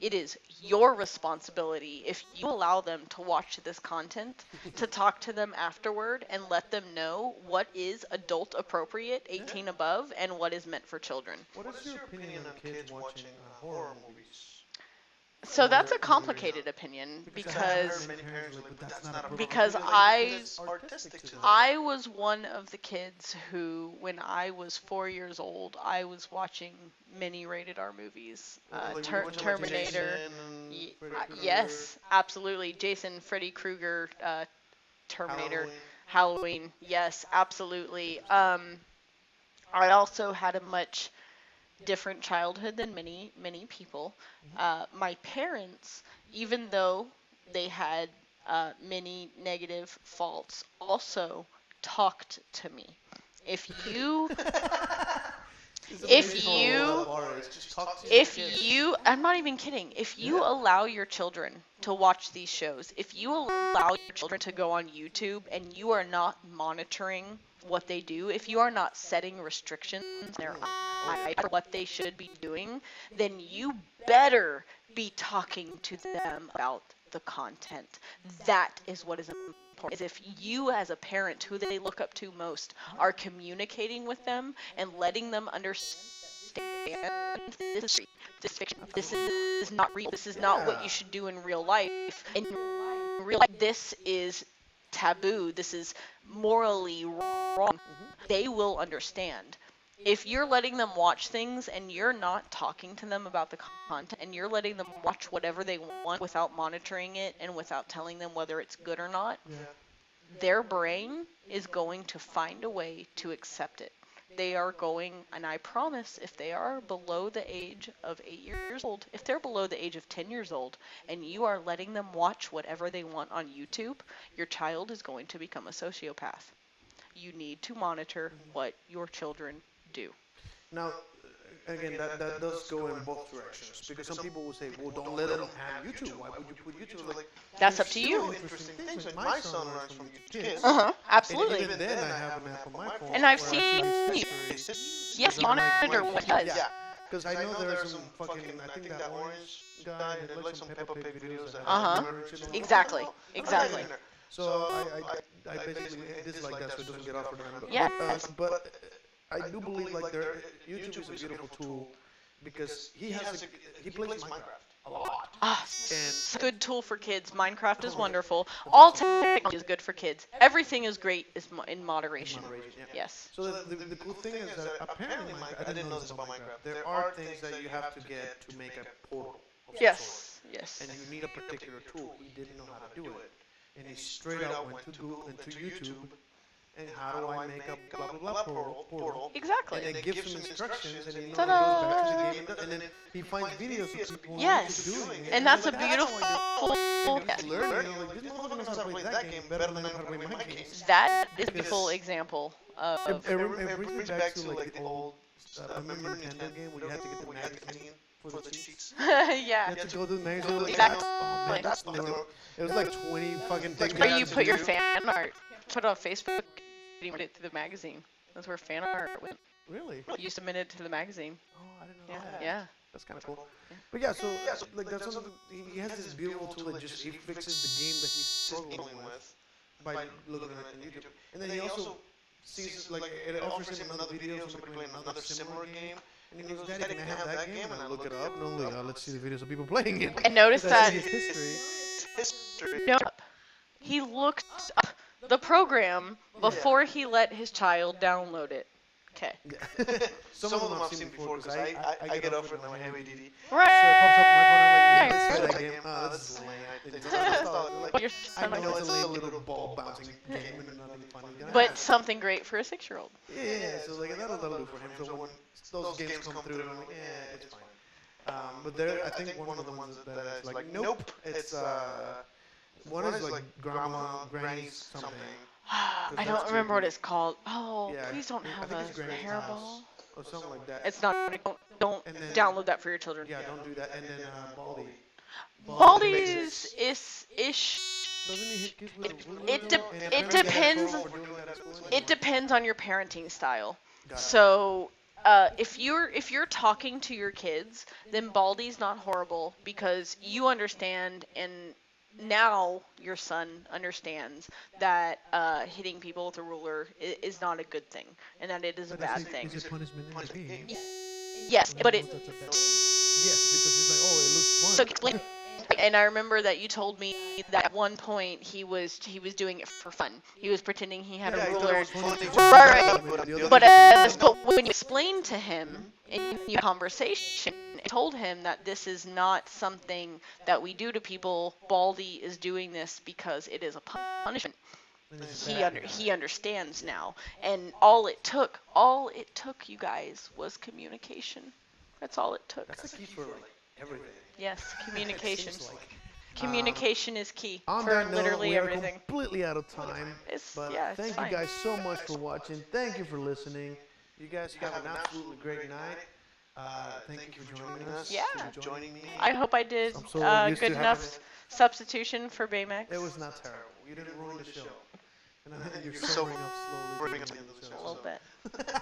It is your responsibility if you allow them to watch this content to talk to them afterward and let them know what is adult appropriate 18 above and what is meant for children What is your opinion on kids watching uh, horror movies? So that's a complicated opinion because heard many parents are like, but that's not appropriate. because I- it's artistic to them. I was one of the kids who, when I was four years old, I was watching many rated R movies. Uh, like, Ter- Terminator. Jason and y- Freddy uh, yes, absolutely. Jason, Freddy Krueger, uh, Terminator, Halloween. Halloween. Yes, absolutely. Um, I also had a much different childhood than many many people. Uh, my parents, even though they had uh, many negative faults, also talked to me. If you if you- low that bar is. Just talk to your if you i'm not even kidding if you allow your children to watch these shows if you allow your children to go on youtube and you are not monitoring what they do if you are not setting restrictions in their what they should be doing then you better be talking to them about the content. That is what is important. Is if you as a parent who they look up to most are communicating with them and letting them understand this is this is fiction this is not real this is not what you should do in real life in real life this is taboo this is morally wrong mm-hmm. they will understand if you're letting them watch things and you're not talking to them about the content and you're letting them watch whatever they want without monitoring it and without telling them whether it's good or not their brain is going to find a way to accept it. They are going, and I promise, if they are below the age of eight years old, if they're below the age of 10 years old, and you are letting them watch whatever they want on YouTube, your child is going to become a sociopath. You need to monitor mm-hmm. what your children do. Now, uh, again, that, that does go in both directions because some people will say, "Well, don't let them have YouTube. Why would you put YouTube?" Like, That's up to you. Interesting things. Like my son learns from kids. Uh huh. And Absolutely. even then, I have an app on my phone. And I've seen see you. Yes, Because I'm like, monitor wait, what he does. Yeah, because I know there's some fucking. I think that orange guy did like some Peppa Pig videos. that Uh-huh. have murder chips on them. Exactly. Exactly. in there. So I, I, I basically dislike that so it doesn't get offered to them. But, Yes. uh, but I do believe like there, YouTube is a beautiful tool because he has a, he plays Minecraft a lot. Ah, s- And- good tool for kids. Minecraft is wonderful. All technology is good for kids. Everything is great is mo- in moderation. Moderation, yeah. Yes. So the, the, the cool thing is that apparently Minecraft, I didn't know this about Minecraft. There are things that you have to get to make a portal. of some Yes. Yes. and you need a particular tool. He didn't know how to do it, and he straight out went to Google and to YouTube. And how do I make a blah blah blah portal? portal Exactly. and then gives some instructions, and he Ta-da! goes back to the game, and, and then he finds videos of people on Yes. YouTube doing it. And that's a like, how I beautiful. do it. yes. You learn, you know, like, this motherfucker knows how to play that game better than I know how to play my games. That is a beautiful example It, of. it, it brings me back to like the old, uh, remember Nintendo game where you had to get the magazine for the cheats? You yeah. had to go to the magazine. Like, Exactly. Oh man, that's not gonna- It was like 20 fucking things. Or you you had to put your fan art, put it on Facebook, and you it to the magazine. That's where fan art went. Really? You submitted to the magazine. Oh, I didn't know Yeah. that. Yeah. That's kind of cool. But yeah, so like that's something. He, he has this beautiful tool that just he fixes the game that he's struggling with by looking at it on YouTube, and then he also sees like it offers him another video of somebody playing another similar game, and he goes, "Daddy, can I have that game?" And I look it up, and only uh, let's see the videos of people playing it. And notice Because that see his history. no, he looked up the program before he let his child download it. Okay. Yeah. Some, of them I've seen before because I, I, I get offered my heavy duty. So it Right. pops up my phone. I'm like, yeah, let's try game. Oh, this is lame. It's not- like, I know it's a little ball bouncing game and nothing funny. But something great for a six-year-old. Yeah, yeah, yeah, so like that'll, that'll do for him. So when those games come through, I'm like, yeah, it's fine. Um, but there, I think one of the ones that is like, nope, it's uh, one is like grandma, granny's something. I don't remember what it's called. Oh, Yeah, please don't have think a it's hairball. Or something like that. It's not. Don't, don't then- download that for your children. yeah, don't do that. And then uh, Baldi. Baldi's is ish. Doesn't he hit kids with a ruler, it de- though? And it apparently they had depends- trouble for doing that at school It depends on your parenting style. So uh, if you're if you're talking to your kids, then Baldi's not horrible because you understand and now your son understands that uh, hitting people with a ruler is, is not a good thing and that it is a But I bad thing. Is it punishment in the game? Yes, but it. That's a bad- Yes, because it's like, oh, it looks fun. So explain. And I remember that you told me that at one point he was he was doing it for fun. He was pretending he had Yeah, a he thought it ruler. Right, right. But But, uh, but when you explained to him in your conversation, and told him that this is not something that we do to people. Baldi is doing this because it is a punishment. He under he understands now, and all it took, all it took, you guys, was communication. That's all it took. That's the key for like everything. Yes, communication. Communication is key um, On for that note, literally we are everything. completely out of time. It's- but yeah, thank fine. you guys so much for watching. Thank you for listening. You guys have an absolutely great night. Uh, thank you for joining us. Yeah. for joining me. I hope I did I'm so uh, good enough substitution for Baymax. It was not terrible. You didn't ruin the show. And I, you're so sobering up slowly. up the end of the a show. little bit.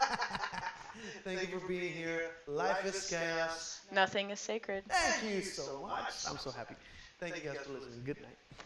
Thank you for being here. Life is chaos. Nothing is sacred. Thank you so much. I'm so happy. Thank you guys for listening. Good night.